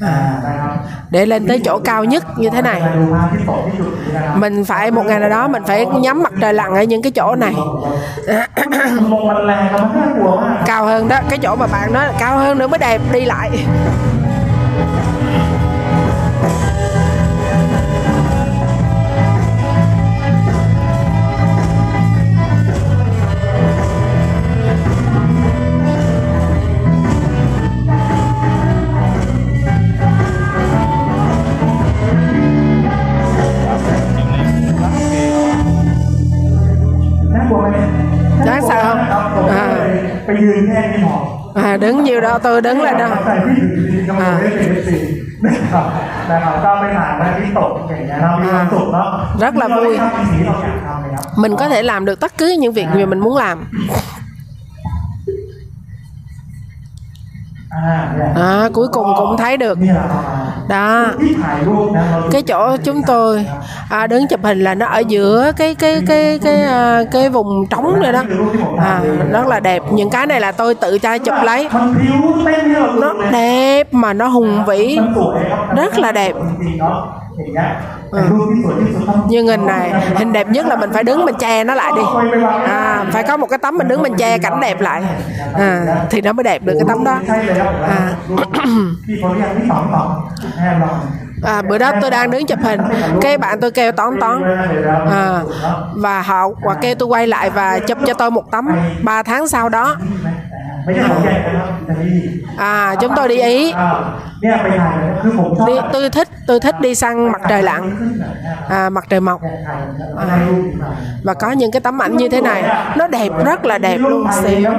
À, để lên tới chỗ cao nhất như thế này. Mình phải một ngày nào đó mình phải nhắm mặt trời lặn ở những cái chỗ này. [COUGHS] Cao hơn đó cái chỗ mà bạn nói là cao hơn nữa mới đẹp đi lại. à, đứng nhiều đâu tôi đứng lên đâu ใส่ที่อยู่ดีๆก็ไม่ได้เป็นเอฟซีนะครับนะครับก็ไปถ่ายพระอาทิตย์ตกอย่างเงี้ยเรามีความสุขเนาะ rất là vui ทำในสิ่งที่เราอยากทำเลยครับ mình có thể làm được tất cứ những việc mà mình muốn làm À, à, cuối cùng cũng thấy được. Đó. Cái chỗ chúng tôi à, đứng chụp hình là nó ở giữa cái cái cái cái cái, cái vùng trống rồi đó. À, rất là đẹp. Những cái này là tôi tự tay chụp lấy. Nó đẹp mà nó hùng vĩ. Rất là đẹp. Ừ. Như hình này hình đẹp nhất là mình phải đứng mình che nó lại đi. À, phải có một cái tấm mình đứng mình che cảnh đẹp lại. À, thì nó mới đẹp được cái tấm đó. À. [COUGHS] [COUGHS] à, bữa đó tôi đang đứng chụp hình. Cái bạn tôi kêu tón tón à, và họ và kêu tôi quay lại và chụp cho tôi một tấm. Ba tháng sau đó. À chúng tôi đi ý. Đi, tôi thích tôi thích đi săn mặt trời lặn. À, mặt trời mọc. À, và có những cái tấm ảnh như thế này. Nó đẹp rất là đẹp luôn xíu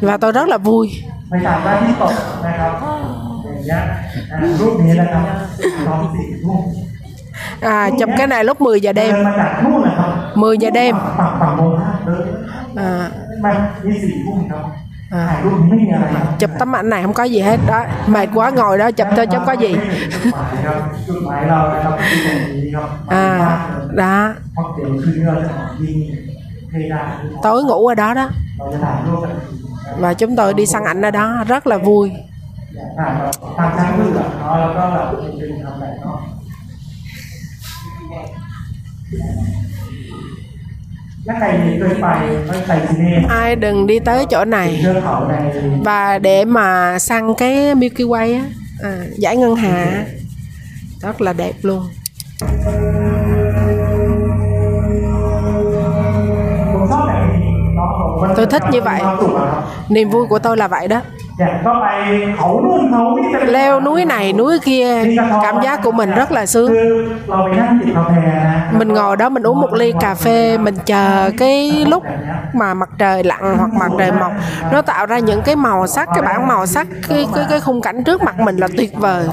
và tôi rất là vui. ไปถ่ายบ้านที่ตกนะครับอย่างเงี้ยอ่ารูปนี้นะครับตอนสี่ทุ่ม à, chụp cái này lúc 10 giờ เดิน đêm มาจากนู่นนะครับ 10 giờ đêm ฝั่งฝั่งโมงห้าเดิน à, มาที่สี่ทุ่มครับ à, ถ่ายรูปนี้ไม่มีอะไรครับ chụp tấm ảnh này không có gì hết đó mệt quá ngồi đó chụp thôi chứ không có gì จุดหมายครับจุดหมายเรานะครับที่ตรงนี้ครับ à, đó เพราะเดี๋ยวคืนนี้เราจะยิงเพดาน tối ngủ ở đó đó và chúng tôi đi săn ảnh ở đó rất là vui. Ai đừng đi tới chỗ này. Và để mà săn cái Milky Way á à, giải ngân hà rất là đẹp luôn. tôi thích như vậy. Niềm vui của tôi là vậy đó. Leo núi này, núi kia, cảm giác của mình rất là sướng. Mình ngồi đó, mình uống một ly cà phê, mình chờ cái lúc mà mặt trời lặn hoặc mặt trời mọc. Nó tạo ra những cái màu sắc, cái bản màu sắc, cái cái cái khung cảnh trước mặt mình là tuyệt vời.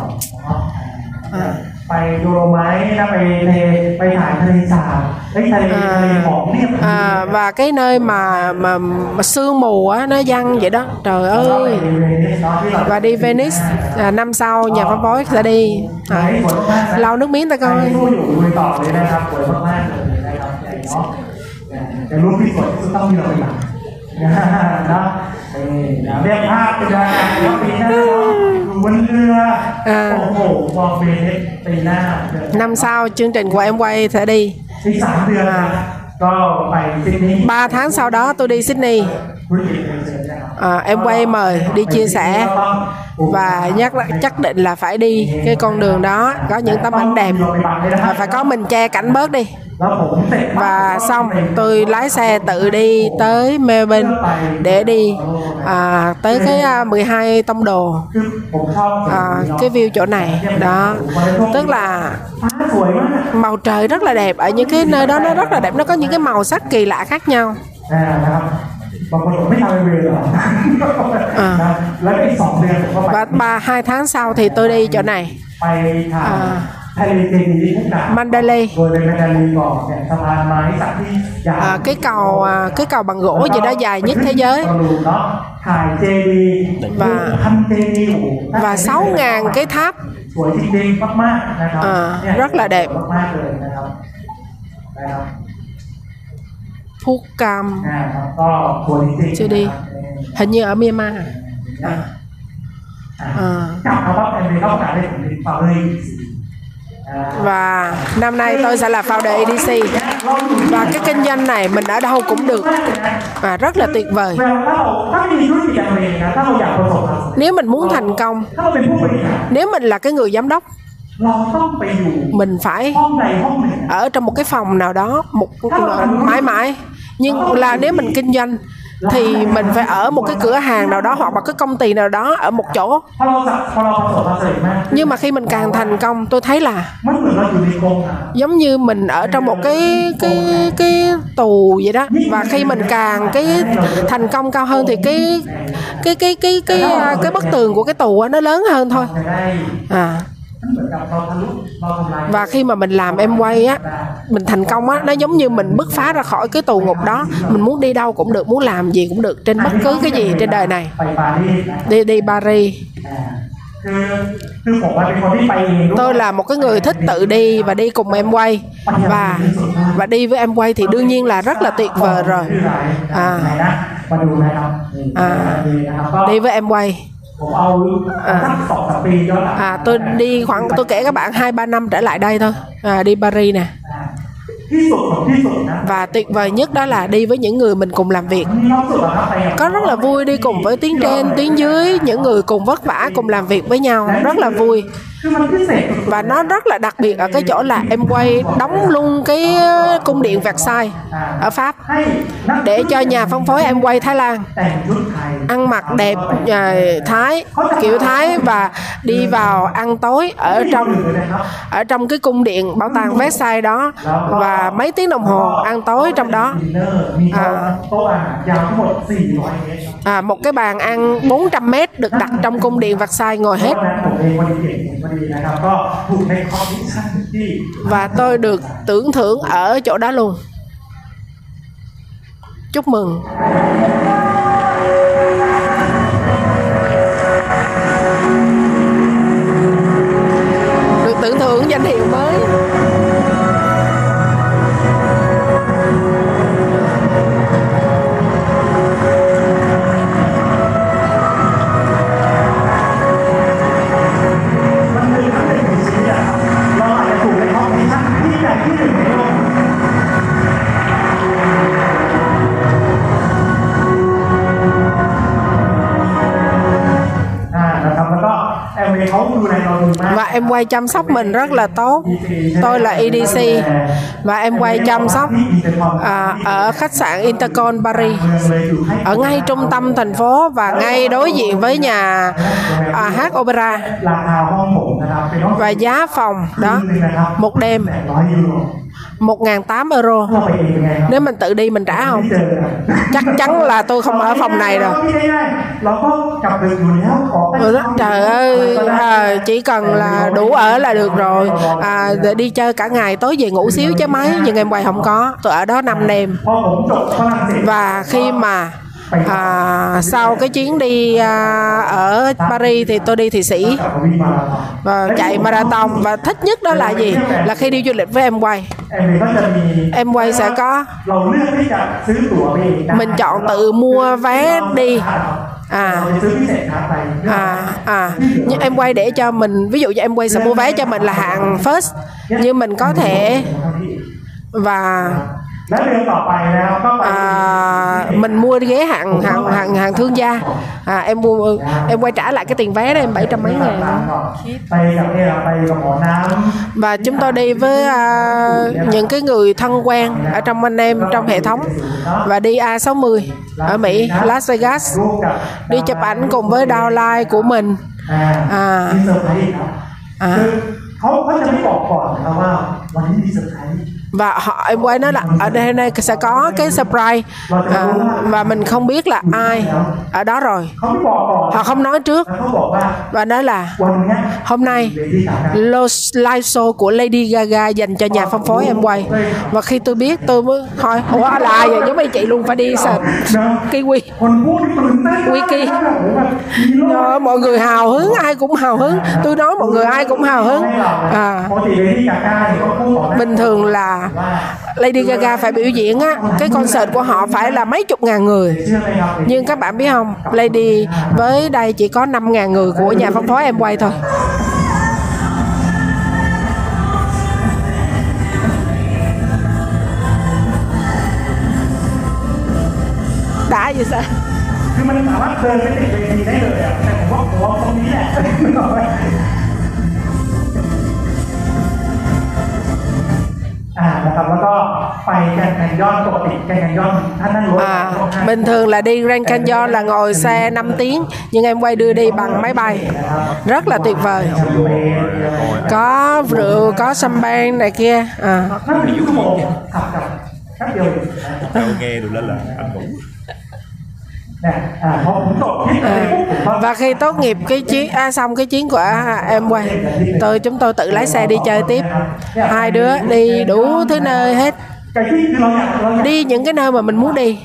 À. ไปโดโลไมท์นะไปทะเลไปถ่ายทะเลสาบไปทะเลทะเลหมอกเรียบ à, và cái nơi mà mà, mà sương mù á nó văng vậy đó trời แล้วก็ไป ơi เวนิสเนาะที่เรา và đi Venice à, năm sau nhà pháp bói sẽ đi à, lau nước miếng ta ใคร coi สู้อยู่ลุยต่อเลยนะครับสวยมากๆเลยนะครับเนาะแต่รูปที่สวยที่สุดต้องมีเราเป็นหลังนะนี่นะเรียก [LAUGHS] đó. Đẹp ha từ là nó bị na quấn đưa à. ồ ồ về tây nam. năm sau chương trình của em quay sẽ đi. Đi sáng đưa ba tháng sau đó tôi đi Sydney. À, em quay mời đi chia sẻ. Và nhắc là, chắc định là phải đi cái con đường đó. Có những tấm ảnh đẹp. Và phải có mình che cảnh bớt đi và xong tôi lái xe tự đi tới Melbourne để đi à, tới cái à, 12 tông đồ. À, cái view chỗ này đó. tức là màu trời rất là đẹp ở những cái nơi đó nó rất là đẹp nó có những cái màu sắc kỳ lạ khác nhau. À. à. và ba hai tháng sau thì tôi đi chỗ này. À. ทาง อ่า ทะเลเจดีย์ที่มุกดาหาร Mandalay โดยเป็นแมนดาลีก่อนเนี่ยสะพานไม้สักที่ยาว à, cái cầu à, cái cầu bằng gỗ gì đó dài nhất thế giới เราดูเนาะถ่ายเจดีย์ và ทำเจดีย์โอ้โห và 6.000 cái tháp สวยจริงๆมากๆนะครับ อ่า เนี่ย rất là đẹp มากๆเลยนะครับนะครับ Phúc Cam นะครับก็สวยจริงๆ chưa đi นะครับ hình như ở Myanmar à, อ่า à. กลับมาว่าแอนดี้ก็ประกาศให้ผมเป็นฟาวเดอร์อ่า và năm nay tôi sẽ là founder EDC và cái kinh doanh này mình ở đâu cũng được. Và rất là tuyệt vời. Nếu mình muốn thành công, nếu mình là cái người giám đốc, mình phải ở trong một cái phòng nào đó một, mãi mãi. Nhưng là nếu mình kinh doanh thì mình phải ở một cái cửa hàng nào đó hoặc một cái công ty nào đó ở một chỗ. Nhưng mà khi mình càng thành công tôi thấy là giống như mình ở trong một cái cái cái tù vậy đó. Và khi mình càng cái thành công cao hơn thì cái cái cái cái cái cái, cái bức tường của cái tù nó lớn hơn thôi. À và khi mà mình làm em quay á mình thành công á nó giống như mình bứt phá ra khỏi cái tù ngục đó. Mình muốn đi đâu cũng được muốn làm gì cũng được trên bất cứ cái gì trên đời này. Đi đi paris. Tôi là một cái người thích tự đi và đi cùng em quay. Và và đi với em quay thì đương nhiên là rất là tuyệt vời rồi. À, à đi với em quay. À. à, tôi đi khoảng tôi kể các bạn hai ba năm trở lại đây thôi. À, đi Paris nè. Và tuyệt vời nhất đó là đi với những người mình cùng làm việc. Có rất là vui đi cùng với tiếng trên tiếng dưới những người cùng vất vả cùng làm việc với nhau. Rất là vui và nó rất là đặc biệt ở cái chỗ là em quay đóng luôn cái cung điện Versailles ở Pháp để cho nhà phân phối em quay Thái Lan. Ăn mặc đẹp nhà Thái kiểu Thái và đi vào ăn tối ở trong ở trong cái cung điện bảo tàng Versailles đó và mấy tiếng đồng hồ ăn tối trong đó. À, à một cái bàn ăn 400 mét được đặt trong cung điện Versailles ngồi hết và tôi được tưởng thưởng ở chỗ đó luôn. Chúc mừng. Được tưởng thưởng danh hiệu mới. và em quay chăm sóc mình rất là tốt. Tôi là EDC và em quay chăm sóc à, ở khách sạn Intercon Paris. Ở ngay trung tâm thành phố và ngay đối diện với nhà à, hát opera. Và giá phòng đó một đêm. 1.800 euro. Nếu mình tự đi mình trả không? Chắc chắn là tôi không ở phòng này rồi. Ừ trời ơi, à, chỉ cần là đủ ở là được rồi. À, Đi chơi cả ngày tối về ngủ xíu chứ mấy Nhưng em quay không có. Tôi ở đó 5 đêm. Và khi mà à, sau cái chuyến đi à, ở Paris thì tôi đi thị Sĩ. Và chạy marathon. Và thích nhất đó là gì? Là khi đi du lịch với em quay. Em quay sẽ có mình chọn tự mua vé đi. À à à. Như em quay để cho mình ví dụ như em quay sẽ mua vé cho mình là hạng first. Như mình có thể. Và แล้วเดือนต่อไปนะครับก็ไป à, mình mua ghế hàng hàng hàng hàng thương gia à, em mua em quay trả lại cái tiền vé đó em bảy trăm mấy ngàn ไปกับเนี่ยไปกับหมอน้ำ và chúng tôi đi với à, những cái người thân quen ở trong anh em trong hệ thống và đi A60 ở Mỹ Las Vegas ร่วมกับ đi chụp ảnh cùng với downline của mình อ่า อ่า มีเซอร์ไพรส์อีกครับ อ่า คือเขาเขาจะไม่บอกก่อนนะครับว่าวันนี้มีเซอร์ไพรส์ và họ em quay nói là ở đây này sẽ có cái surprise. À, và mình không biết là ai ở đó rồi. Họ không nói trước. Và nói là hôm nay live show của Lady Gaga dành cho nhà phân phối em quay. Và khi tôi biết tôi mới thôi ủa là ai vậy? Giống như chị luôn phải đi sợ kiwi wiki Đó, mọi người hào hứng ai cũng hào hứng. Tôi nói mọi người ai cũng hào hứng. À, bình thường là ว่า Lady Gaga phải biểu diễn á cái concert của họ phải là mấy chục ngàn người เชื่อไหมครับ nhưng các bạn biết không Lady với đây chỉ có 5 ngàn người của nhà phân phối em quay thôi đã vậy sao คือมันสามารถเดินไปติดเวทีได้เลยอะแต่ผมว่าผมว่าตรงนี้แหละ ออกไหมอ่านะครับแล้วก็ไปแกรนด์แคนยอนปกติแกรนด์แคนยอนท่านนั่งรถ À, bình thường là đi Grand Canyon là ngồi xe 5 tiếng nhưng em quay đưa đi bằng máy bay rất là tuyệt vời แชมเปญมีอะไร có rượu có champagne này kia à. นั่นเป็นชั่วโมงขับกับแป๊บเดียวเอง Đâu nghe được lên là anh ngủ và khi tốt nghiệp cái chuyến à, xong cái chuyến của em quay tôi chúng tôi tự lái xe đi chơi tiếp. Hai đứa đi đủ thứ nơi hết. Đi những cái nơi mà mình muốn đi.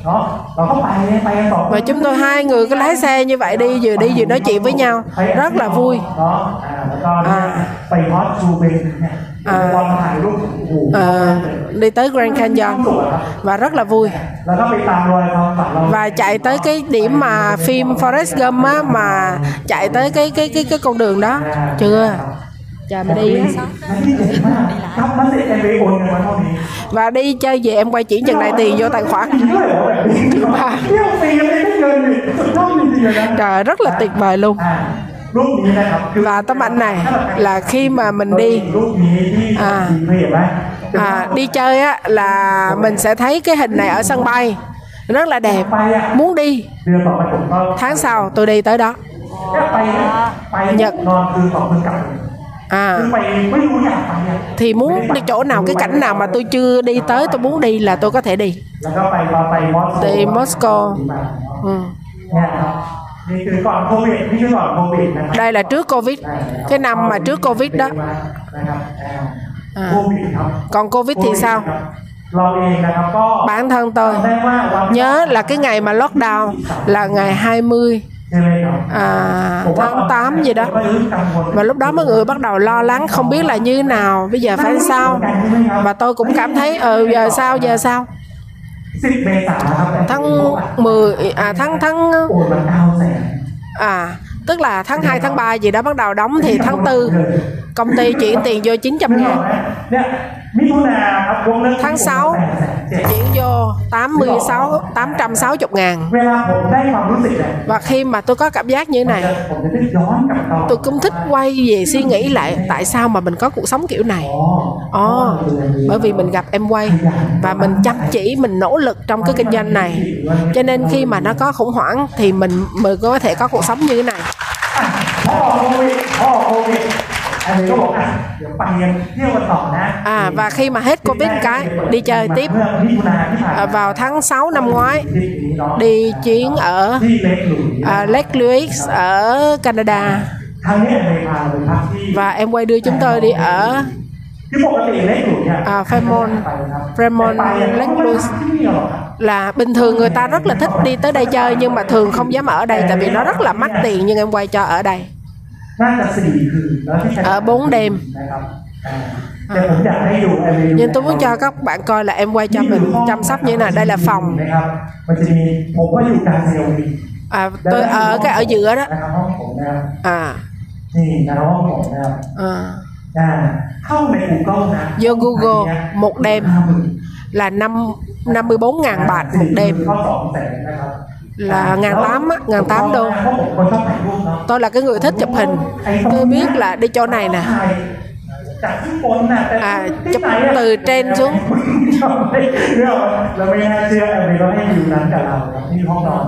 Và chúng tôi hai người cứ lái xe như vậy đi vừa đi vừa nói chuyện với nhau. Rất là vui. À à, à, đi tới Grand Canyon. Và rất là vui. Và chạy tới cái điểm mà phim Forrest Gump á, mà chạy tới cái cái cái cái con đường đó. Chưa cha đi. Và đi chơi về em quay chuyển chừng này tiền vô tài khoản. [LAUGHS] Trời rất là tuyệt vời luôn và tấm ảnh này là khi mà mình đi à, à, đi chơi á là mình sẽ thấy cái hình này ở sân bay. Rất là đẹp. Muốn đi. Tháng sau tôi đi tới đó. Nhật. À. Thì muốn đi chỗ nào cái cảnh nào mà tôi chưa đi tới tôi muốn đi là tôi có thể đi. Đi moscow. Ừ đây là trước covid. Cái năm mà trước covid đó. À. còn covid thì sao? Bản thân tôi nhớ là cái ngày mà lockdown là ngày 20 à, tháng 8 gì đó. Mà lúc đó mọi người bắt đầu lo lắng không biết là như nào. Bây giờ phải sao? Mà tôi cũng cảm thấy ừ giờ sao giờ sao? tháng 10 à tháng tháng à tức là tháng 2 tháng 3 gì đó bắt đầu đóng thì tháng 4 công ty chuyển tiền vô 900 ngàn Tháng 6 chuyển vô 86 860 ngàn. Và khi mà tôi có cảm giác như này Tôi cũng thích quay về suy nghĩ lại Tại sao mà mình có cuộc sống kiểu này. Ồ, oh, bởi vì mình gặp em quay Và mình chăm chỉ, mình nỗ lực trong cái kinh doanh này. Cho nên khi mà nó có khủng hoảng Thì mình mới có thể có cuộc sống như thế này à và khi mà hết covid cái đi chơi tiếp. à, vào tháng 6 năm ngoái đi chuyến ở à, Lake Louise ở Canada. Và em quay đưa chúng tôi đi ở à, Fremont Fremont Lake Louise là bình thường người ta rất là thích đi tới đây chơi nhưng mà thường không dám ở đây tại vì nó rất là mắc tiền nhưng em quay cho ở đây ở bốn đêm. À. nhưng tôi muốn cho các bạn coi là em quay cho mình chăm sóc như thế nào. Đây là phòng. À, tôi ở cái ở giữa đó. À. à, à. vô Google một đêm là năm 54.000 bạc một đêm เข้าสองแสนนะครับ là ngàn tám á, ngàn tám đô เพราะผมคนชอบถ่ายรูปเนาะ tôi là cái người thích chụp hình tôi biết là đi chỗ này nè จากข้างบนน่ะแต่ อ่า ที่ไหนอะ từ trên xuống เรื่องเราไม่น่าเชื่อเอเมเราให้วิวนั้นกับเราครับที่ห้องนอน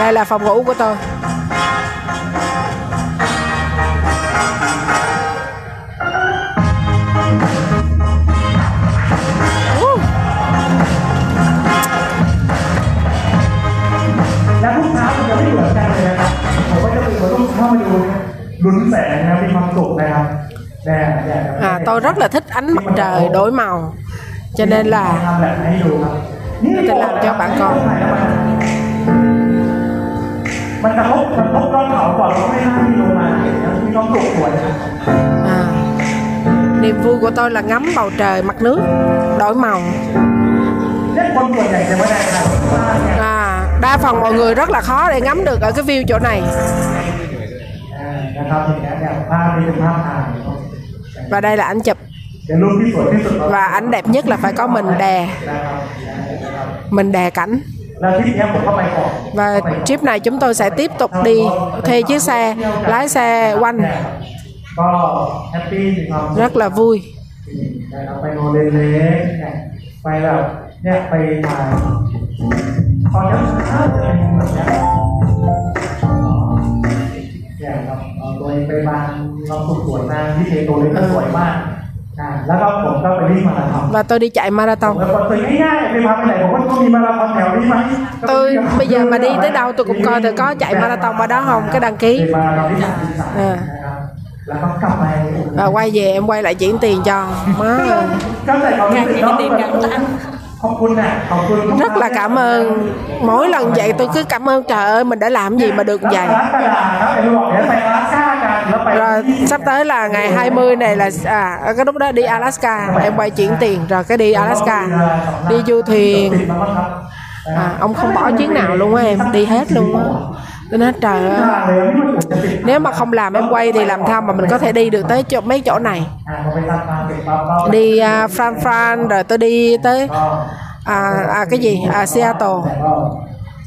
đây là phòng ngủ của tôi เข้ามาดูนะลุ้นแสงนะครับมีความสุขนะครับแน่แน่ à, tôi rất là thích ánh mặt trời đổi màu cho nên là ทำแบบให้ดูครับ Tôi sẽ làm cho bạn con มันกระทบกระทบยอดเขาก่อนเราไม่น่าที่ลงมานะมีความสุขสวยนะ à, niềm vui của tôi là ngắm bầu trời mặt nước đổi màu เนี่ยคนส่วนใหญ่จะไม่ได้ครับว่าเนี่ย à, đa phần mọi người rất là khó để ngắm được ở cái view chỗ này và đây là ảnh chụp เป็นรูปที่สวยที่สุด và ảnh đẹp nhất là phải có mình đè นะครับ mình đè cảnh แล้วทริปเนี้ยผมก็ไปก่อน và trip này chúng tôi sẽ tiếp tục đi thuê chiếc xe lái xe quanh ก็แฮปปี้มีความสุข rất là vui นะครับไปโนเล็กๆเนี่ยไปแบบเนี่ยไปถ่ายตอนเช้าจะ ไปบางเราสุขสวยมากที่เทตัวเล็กก็สวยมากอ่าแล้วก็ผมก็ไปวิ่งมาราธอน và tôi đi chạy ผม marathon ก็คนตัวง่ายๆไปพาไปไหนผมว่าต้องมีมาราธอนแถวนี้ไหม tôi bây giờ mà đi tới đâu tôi cũng coi thử có chạy marathon ở đó không cái đăng ký เป็นมาราธอนที่สามสิบสามนะครับแล้วก็กลับไป và quay về em quay lại chuyển tiền cho má ơi ก็ใส่ความรู้สึกเนาะขอบคุณน่ะขอบคุณทุก rất là cảm ơn mỗi lần vậy tôi cứ cảm ơn trời ơi mình đã làm gì mà được รั vậy rồi sắp tới là ngày 20 này là à cái lúc đó đi Alaska em quay chuyển tiền rồi cái đi Alaska đi du thuyền. à, ông không bỏ chuyến nào luôn á em đi hết luôn á. Tôi nói trời ơi nếu mà không làm em quay thì làm sao mà mình có thể đi được tới chỗ, mấy chỗ này? Đi uh, Fran Fran rồi tôi đi tới à, à cái gì? À, Seattle.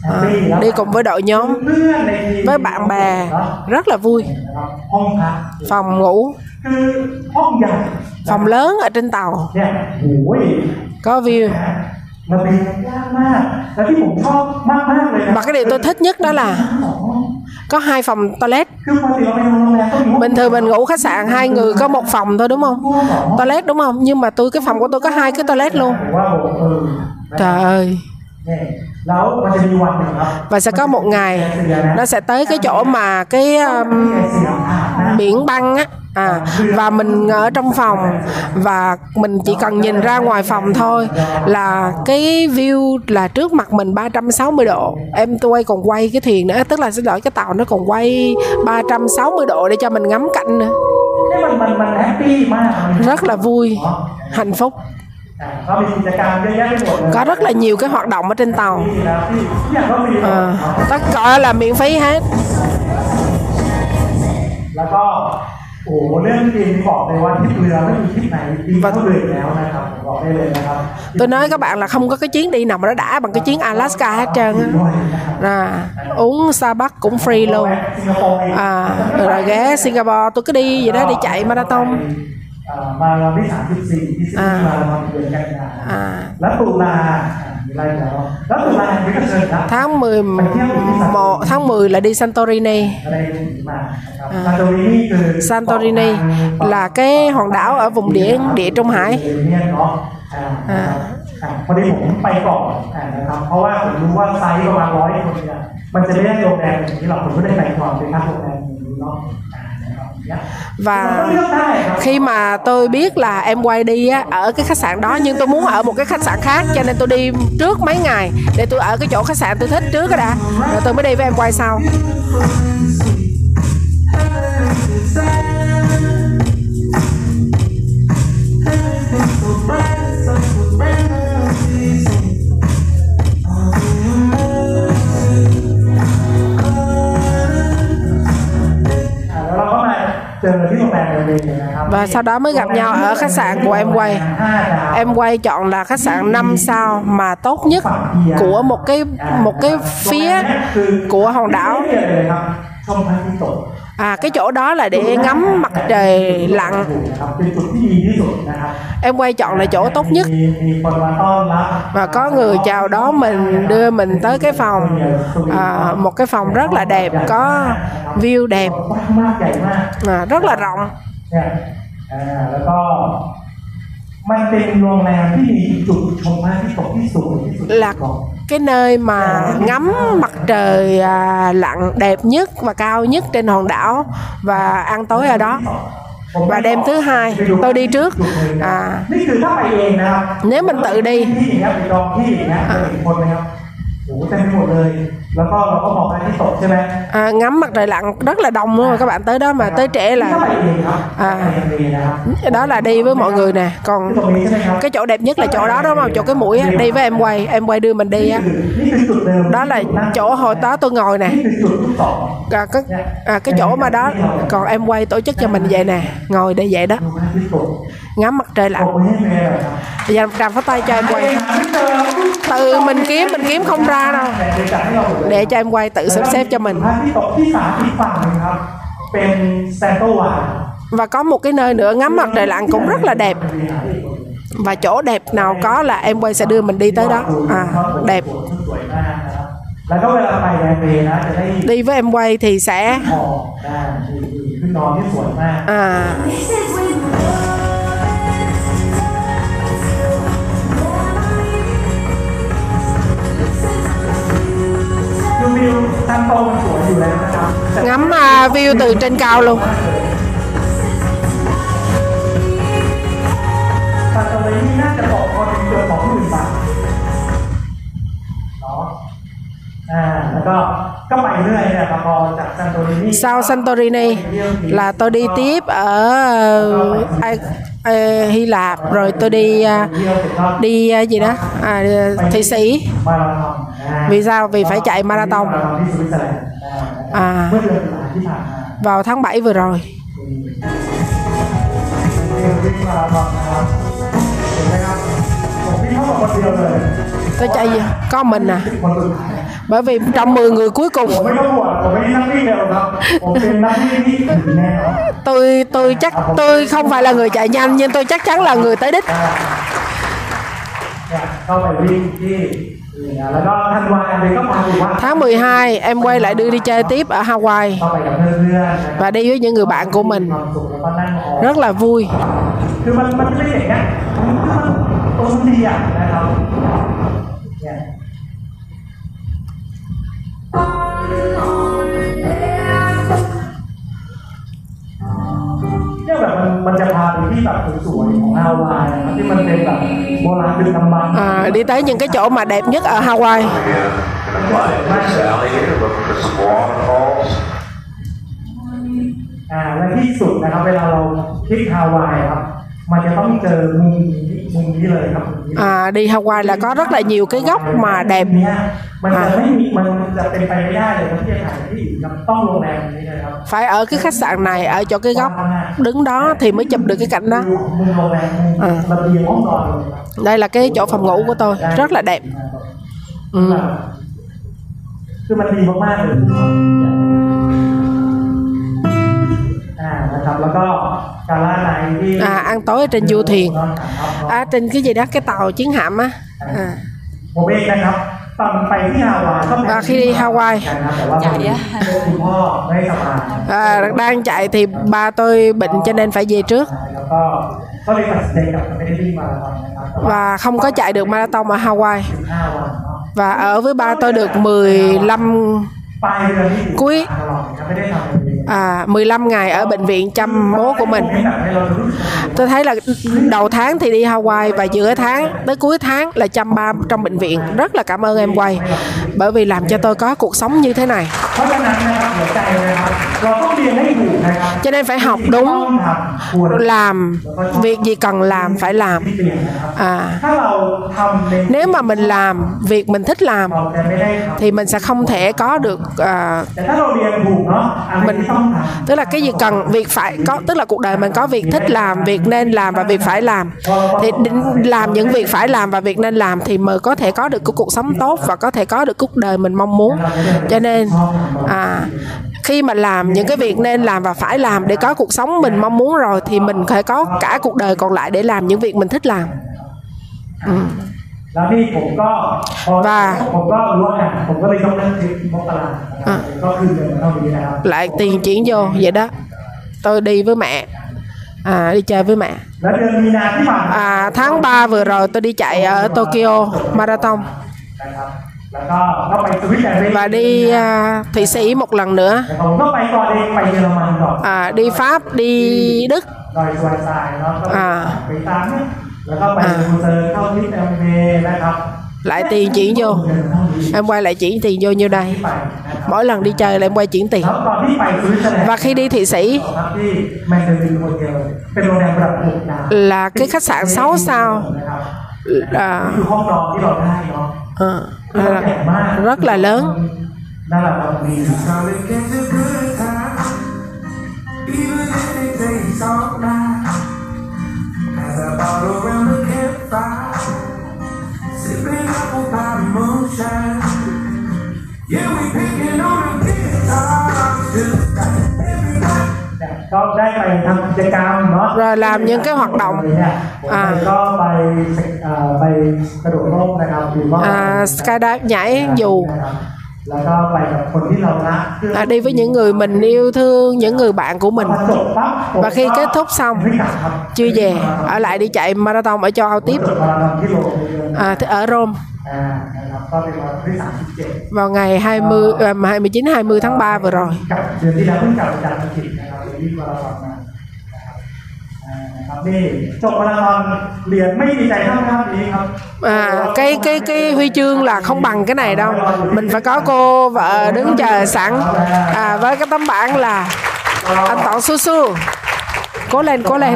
Ờ, đi cùng với đội nhóm với bạn bè rất là vui. Phòng ngủ. Phòng lớn ở trên tàu. Có view. Mà cái điều tôi thích nhất đó là có hai phòng toilet. Bình thường mình ngủ khách sạn hai người có một phòng thôi đúng không? Toilet đúng không? Nhưng mà tôi cái phòng của tôi có hai cái toilet luôn. Trời ơi và sẽ có một ngày nó sẽ tới cái chỗ mà cái um, biển băng á. À, và mình ở trong phòng và mình chỉ cần nhìn ra ngoài phòng thôi là cái view là trước mặt mình 360 độ. Em tôi còn quay cái thuyền nữa tức là xin lỗi cái tàu nó còn quay 360 độ để cho mình ngắm cảnh nữa. Rất là vui hạnh phúc có rất là nhiều cái hoạt động ở trên tàu. À, tất cả là miễn phí hết. Và vâng. tôi nói các bạn là không có cái chuyến đi nào mà nó đã bằng cái chuyến Alaska hết trơn á. À, uống Starbucks cũng free luôn. À, rồi ghé Singapore tôi cứ đi vậy đó đi chạy marathon. มาเราที่34ที่ซิดนีย์มาเราเดือนกันยา à, แล้วตุลาอ่ะมีอะไรแล้วแล้วตุลาไม่ก็เชิญนะ tháng 11 tháng 10 là đi Santorini อะไรมานะครับซานโตรินีคือ Santorini là cái hòn đảo ở vùng địa địa Trung Hải เอเมียนเนาะอ่านะครับอ่าพอดีผมไปก่อนอ่านะครับ เพราะว่าผมรู้ว่าไซส์ประมาณร้อยคนเนี่ยมันจะไม่ได้โรงแรมอย่างนี้หรอกผมก็ได้ไปก่อนไปพักโรงแรมอย่างนี้เนาะ và khi mà tôi biết là em quay đi á, ở cái khách sạn đó nhưng tôi muốn ở một cái khách sạn khác cho nên tôi đi trước mấy ngày để tôi ở cái chỗ khách sạn tôi thích trước đó đã. Rồi tôi mới đi với em quay sau. và sau đó mới gặp nhau ở khách sạn của em quay. Em quay chọn là khách sạn 5 sao mà tốt nhất của một cái một cái phía của hòn đảo. À cái chỗ đó là để ngắm mặt trời lặn. Em quay chọn là chỗ tốt nhất. Và có người chào đó mình đưa mình tới cái phòng. À, một cái phòng rất là đẹp có view đẹp. À, rất là rộng. เนี่ยอ่าแล้วก็ มันเป็นโรงแรมที่มีจุดชมพระอาทิตย์ตกที่สูงที่สุด là cái nơi mà ngắm mặt trời à, lặn đẹp nhất và cao nhất trên hòn đảo và ăn tối ở đó ผม và đêm thứ hai tôi đi trước à นี่คือถ้าไปเองนะครับ nếu mình tự đi ที่ อย่างเงี้ยไปจองที่อย่างเงี้ยจะเห็นคนนะครับโอ้โหเต็มไปหมดเลย แล้วก็เราก็มองพระอาทิตย์ตกใช่ไหม à, ngắm mặt trời lặn rất là đông luôn rồi các bạn tới đó mà tới trễ ถ้าไป là เองครับ à, ไปเองนะครับ đó là đi với mọi người nè ที่ còn ตรงนี้ใช่ไหมครับ cái chỗ đẹp nhất là chỗ đó đúng không chỗ cái mũi á đi với em quay em quay đưa mình đi á นี่คือจุดเดิม đó là chỗ hồi đó tôi ngồi nè นี่คือจุดที่สอง à, cái, à, cái chỗ mà đó còn em quay tổ chức cho mình vậy nè ngồi để vậy đó ดูพระอาทิตย์ตก ngắm mặt trời ตก lặn ไปให้แม่หน่อยครับ bây giờ tràm phát tay cho em เอง quay หาไม่เจอ tự mình kiếm mình kiếm không ra đâu แต่เดี๋ยวจัดให้เราหมดเลย để cho em quay tự sắp xếp cho mình พระอาทิตย์ตกที่สามอีกฝั่งหนึ่งครับ เป็นแซนโตวา và có một cái nơi nữa ngắm mặt trời lặn cũng rất là đẹp và chỗ đẹp nào có là em quay sẽ đưa mình đi tới đó à đẹp สวยมากน คือวิวทางตรงมันสวยอยู่แล้วนะครับแต่ ngắm à, view từ trên cao luôn ตอนตรงนี้น่าจะตกคนเกือบสองหมื่นบาทเนาะอ่าแล้วก็ก็ไปเรื่อยเนี่ยครับพอจากซันโตรินี sau Santorini là tôi đi tiếp ở Ai- Ê, Hy Lạp rồi tôi đi à, đi à, gì đó à, Thụy Sĩ. Vì sao? Vì phải chạy marathon. À, vào tháng 7 vừa rồi. Tôi chạy gì? có mình à? bởi vì trong 10 người cuối cùng. Tôi tôi chắc tôi không phải là người chạy nhanh nhưng tôi chắc chắn là người tới đích. Tháng 12 em quay lại đưa đi chơi tiếp ở Hawaii. Và đi với những người bạn của mình. Rất là vui. เนี่ยแบบมันมันจะพาไปที่แบบสวยๆของฮาวายนะครับที่มันเป็นแบบโบราณดึกดำบรรพ์ à, đi tới những cái chỗ mà đẹp nhất ở Hawaii Again, gonna fly into Sally here, looking for some waterfalls. อ่าและที่สุดนะครับ เวลาเราคลิกฮาวายครับ มันจะต้องเจอมุม à, đi Hawaii là có rất là nhiều cái góc mà đẹp. À. phải ở cái khách sạn này ở chỗ cái góc đứng đó thì mới chụp được cái cảnh đó. À. đây là cái chỗ phòng ngủ của tôi rất là đẹp. Ừ à, ăn tối ở trên du thuyền à, trên cái gì đó cái tàu chiến hạm á. À. và khi đi Hawaii. Chạy á. À, đang chạy thì ba tôi bệnh cho nên phải về trước. Và không có chạy được marathon ở Hawaii. Và ở với ba tôi được 15 cuối à, 15 ngày ở bệnh viện chăm bố của mình. Tôi thấy là đầu tháng thì đi Hawaii và giữa tháng tới cuối tháng là chăm ba trong bệnh viện. Rất là cảm ơn em quay bởi vì làm cho tôi có cuộc sống như thế này. Cho nên phải học đúng làm việc gì cần làm phải làm. À, nếu mà mình làm việc mình thích làm thì mình sẽ không thể có được à, mình tức là cái gì cần việc phải có, tức là cuộc đời mình có việc thích làm, việc nên làm và việc phải làm. Thì làm những việc phải làm và việc nên làm thì mới có thể có được cái cuộc sống tốt và có thể có được cuộc đời mình mong muốn. Cho nên à khi mà làm những cái việc nên làm và phải làm để có cuộc sống mình mong muốn rồi thì mình phải có cả cuộc đời còn lại để làm những việc mình thích làm. Ừ và lại tiền chuyển vô vậy đó. Tôi đi với mẹ. À, đi chơi với mẹ. À, tháng 3 vừa rồi tôi đi chạy ở Tokyo Marathon. Và đi à, Thụy Sĩ một lần nữa. À, đi Pháp đi Đức. À, อยสวายทรายเนาะก็ไป อ่า ไปตามเนี่ยแล้วก็ไป อ่า ดูเซอร์เข้าที่แอมเบนะครับ lại tiền chuyển vô เดือนเท่านี้ em quay lại chuyển tiền vô như đây ที่ไปนะครับ mỗi lần đi chơi là em quay chuyển tiền แล้วตอนที่ไปสวิตเซอร์แลนด์ và khi đi Thụy Sĩ พักที่แมนเดลินโฮเทลเป็นโรงแรมระดับหกดาว là cái khách sạn 6 sao นะครับ à, คือห้องนอนที่เราได้เนาะ à, คือมันใหญ่มาก rất là lớn นั่นแหละครับมี Even if it gather all around the campfire, sipping apple pie moonshine. Yeah, we picking on the rồi làm những cái hoạt động. À, à, skydive nhảy dù là đi với những người mình yêu thương những người bạn của mình. Và khi kết thúc xong chưa về ở lại đi chạy marathon ở châu âu tiếp. À, ở rome. Vào ngày 20 29 20 tháng 3 vừa rồi. อ่านะครับนี่จบมาราธอนเหรียญไม่ดีใจเท่าภาพนี้ครับ à, cái cái cái huy chương là không bằng cái này đâu mình phải có cô vợ đứng chờ sẵn à, với cái tấm bảng là anh Tọn su su cố lên cố lên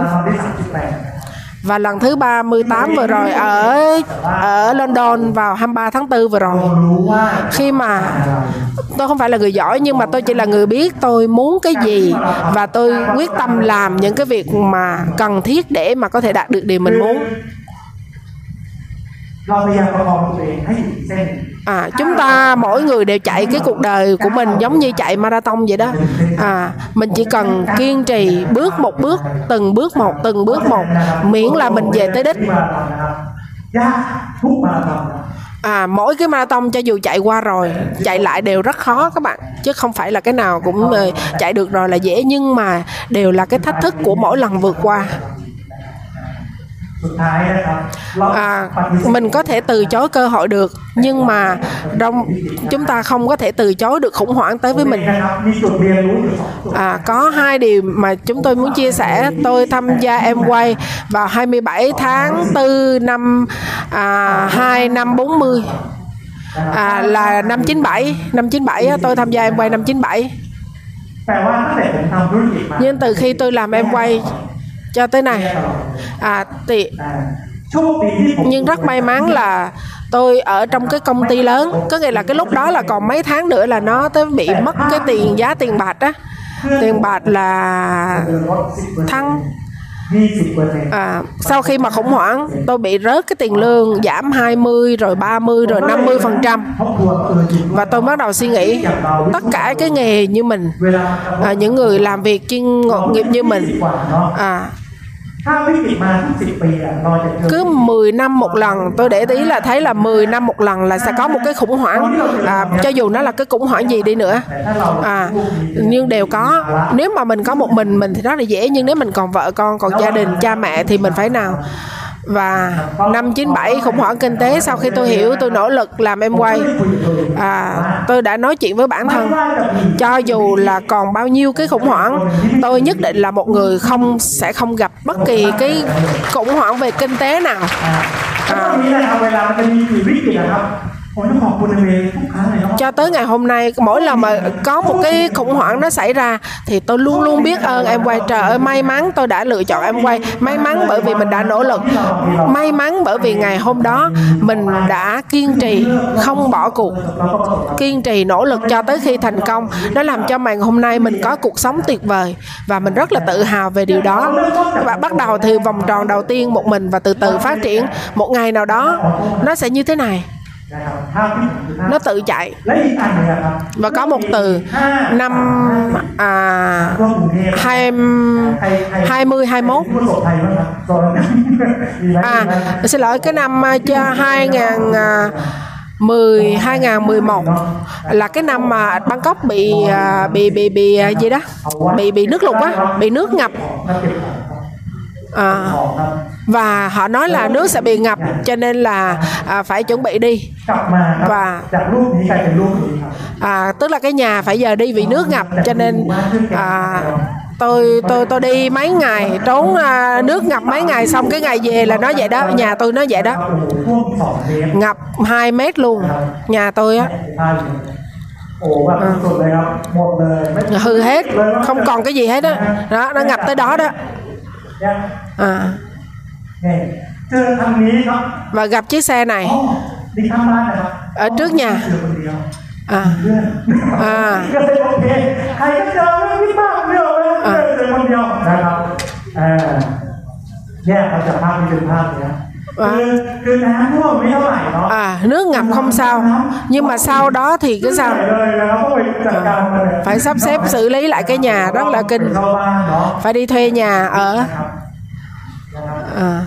và lần thứ 38 vừa rồi ở ở London vào 23 tháng 4 vừa rồi รู้ว่า khi mà tôi không phải là người giỏi nhưng mà tôi chỉ là người biết tôi muốn cái gì và tôi quyết tâm làm những cái việc mà cần thiết để mà có thể đạt được điều mình muốn เราพยายามประคองตัวเองให้อยู่ที่เส้น à, chúng ta mỗi người đều chạy cái cuộc đời của mình giống như chạy marathon vậy đó. À, mình chỉ cần kiên trì bước một bước từng bước một từng bước một miễn là mình về tới đích. À mỗi cái marathon cho dù chạy qua rồi chạy lại đều rất khó các bạn chứ không phải là cái nào cũng ờ, chạy được rồi là dễ nhưng mà đều là cái thách thức của mỗi lần vượt qua à, mình có thể từ chối cơ hội được nhưng mà trong chúng ta không có thể từ chối được khủng hoảng tới với mình. À, có hai điều mà chúng tôi muốn chia sẻ. Tôi tham gia em quay vào 27 tháng 4 năm à, 2 năm 40 à, là năm 97 năm 97 tôi tham gia em quay năm 97 nhưng từ khi tôi làm em quay cho tới này à, thì nhưng rất may mắn là tôi ở trong cái công ty lớn. Có nghĩa là cái lúc đó là còn mấy tháng nữa là nó tới bị mất cái tiền giá tiền bạc á. Tiền bạc là thăng. À, sau khi mà khủng hoảng tôi bị rớt cái tiền lương giảm 20 rồi 30 rồi 50 phần trăm. Và tôi bắt đầu suy nghĩ tất cả cái nghề như mình à, những người làm việc chuyên nghiệp như mình à, cứ 10 năm một lần. Tôi để ý là thấy là 10 năm một lần là sẽ có một cái khủng hoảng. À, cho dù nó là cái khủng hoảng gì đi nữa. À, nhưng đều có. Nếu mà mình có một mình mình thì rất là dễ. Nhưng nếu mình còn vợ con còn gia đình cha mẹ thì mình phải nào? và năm 97 khủng hoảng kinh tế sau khi tôi hiểu tôi nỗ lực làm em quay. À, tôi đã nói chuyện với bản thân. Cho dù là còn bao nhiêu cái khủng hoảng tôi nhất định là một người không sẽ không gặp bất kỳ cái khủng hoảng về kinh tế nào. À, cho tới ngày hôm nay, mỗi lần mà có một cái khủng hoảng nó xảy ra, thì tôi luôn luôn biết ơn em quay. Trời ơi, may mắn tôi đã lựa chọn em quay. May mắn bởi vì mình đã nỗ lực. May mắn bởi vì ngày hôm đó mình đã kiên trì, không bỏ cuộc. Kiên trì, nỗ lực cho tới khi thành công. Nó làm cho màn hôm nay mình có cuộc sống tuyệt vời và mình rất là tự hào về điều đó. Và bắt đầu từ vòng tròn đầu tiên một mình và từ từ phát triển. Một ngày nào đó, nó sẽ như thế này nó tự chạy. Và có một từ năm à, hai hai mươi hai mốt. À xin lỗi cái năm à, hai ngàn à, 10 2011 là cái năm mà Bangkok bị à, bị bị bị gì đó? Bị bị nước lụt á bị nước ngập. À, và họ nói là nước sẽ bị ngập cho nên là à, phải chuẩn bị đi. Và à, tức là cái nhà phải giờ đi vì nước ngập cho nên à, tôi tôi tôi đi mấy ngày trốn à, nước ngập mấy ngày xong cái ngày về là nó vậy đó nhà tôi nó vậy đó. Ngập 2 mét luôn nhà tôi á. À. hư hết không còn cái gì hết đó đó nó ngập tới đó đó. À và gặp chiếc xe này อ๋อดีข้างบ้านนะครับ ở trước nhà เจอคนเดียว à, เพื่อน อ่า [LAUGHS] ก็เลยโอเคใครก็เจอไม่พี่บ้าเดียวเลย อ่า เจอคนเดียวนะครับเอ่าแยกมาจากภาพนี้เป็นภาพเนี้ยคือคือน้ำท่วมไม่เท่าไหร่เนาะ à nước ngập không sao nhưng mà sau đó thì cái ใช่ sao เลยนะครับต้องไปจัดการมันเลย phải sắp xếp xử lý lại cái nhà rất là kinh เข้าบ้านเนาะ phải đi thuê nhà ở Ờ. à.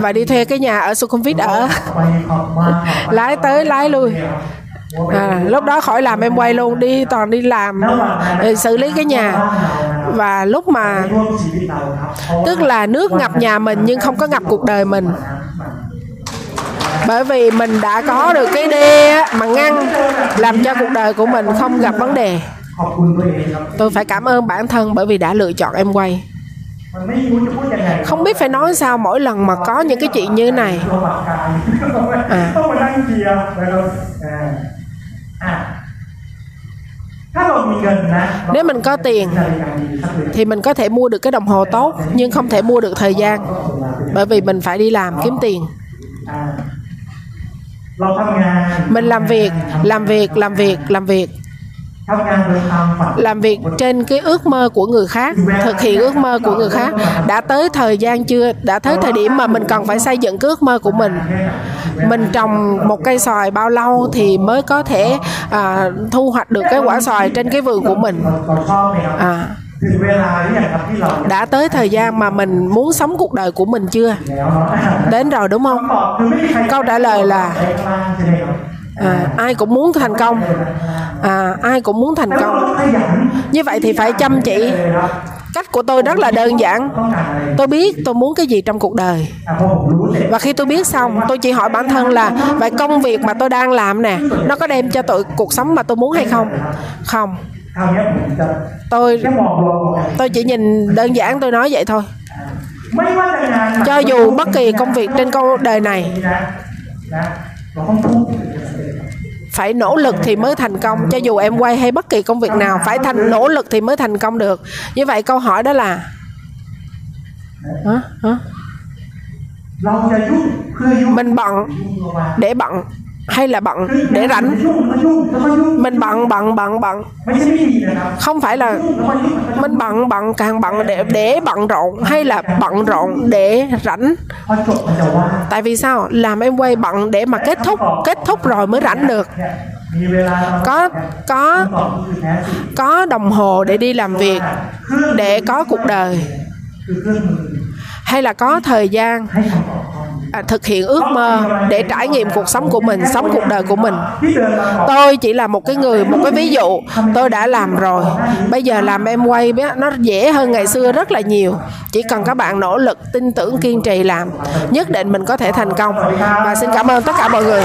và đi thuê cái nhà ở Sukhum Vít ở lái tới lái lui. À, lúc đó khỏi làm em quay luôn đi toàn đi làm ờ, xử lý cái nhà. Và lúc mà tức là nước ngập nhà mình nhưng không có ngập cuộc đời mình. Bởi vì mình đã có được cái đê mà ngăn làm cho cuộc đời của mình không gặp vấn đề. Tôi phải cảm ơn bản thân bởi vì đã lựa chọn em quay không biết phải nói sao mỗi lần mà có những cái chuyện như này. À. nếu mình có tiền thì mình có thể mua được cái đồng hồ tốt nhưng không thể mua được thời gian bởi vì mình phải đi làm kiếm tiền. Mình làm việc làm việc làm việc làm việc làm việc trên cái ước mơ của người khác thực hiện ước mơ của người khác đã tới thời gian chưa đã tới thời điểm mà mình cần phải xây dựng cái ước mơ của mình. Mình trồng một cây xoài bao lâu thì mới có thể à, thu hoạch được cái quả xoài trên cái vườn của mình. À đã tới thời gian mà mình muốn sống cuộc đời của mình chưa? Đến rồi đúng không? Câu trả lời là à, ai cũng muốn thành công. À, ai cũng muốn thành công. Như vậy thì phải chăm chỉ. Cách của tôi rất là đơn giản. Tôi biết tôi muốn cái gì trong cuộc đời. Và khi tôi biết xong tôi chỉ hỏi bản thân là vậy công việc mà tôi đang làm nè nó có đem cho tôi cuộc sống mà tôi muốn hay không? Không. Tôi tôi chỉ nhìn đơn giản tôi nói vậy thôi. Cho dù bất kỳ công việc trên câu đời này phải nỗ lực thì mới thành công cho dù em quay hay bất kỳ công việc nào phải thành nỗ lực thì mới thành công được. Như vậy câu hỏi đó là hả? Hả? mình bận để bận hay là bận để rảnh? Mình bận bận bận bận. Không phải là mình bận bận, càng bận để để bận rộn hay là bận rộn để rảnh? Tại vì sao? Làm em quay bận để mà kết thúc kết thúc rồi mới rảnh được. Có có có đồng hồ để đi làm việc, để có cuộc đời. Hay là có thời gian? thực hiện ước mơ để trải nghiệm cuộc sống của mình, sống cuộc đời của mình. Tôi chỉ là một cái người, một cái ví dụ. Tôi đã làm rồi. Bây giờ làm em quay nó dễ hơn ngày xưa rất là nhiều. Chỉ cần các bạn nỗ lực, tin tưởng kiên trì làm, nhất định mình có thể thành công. Và xin cảm ơn tất cả mọi người.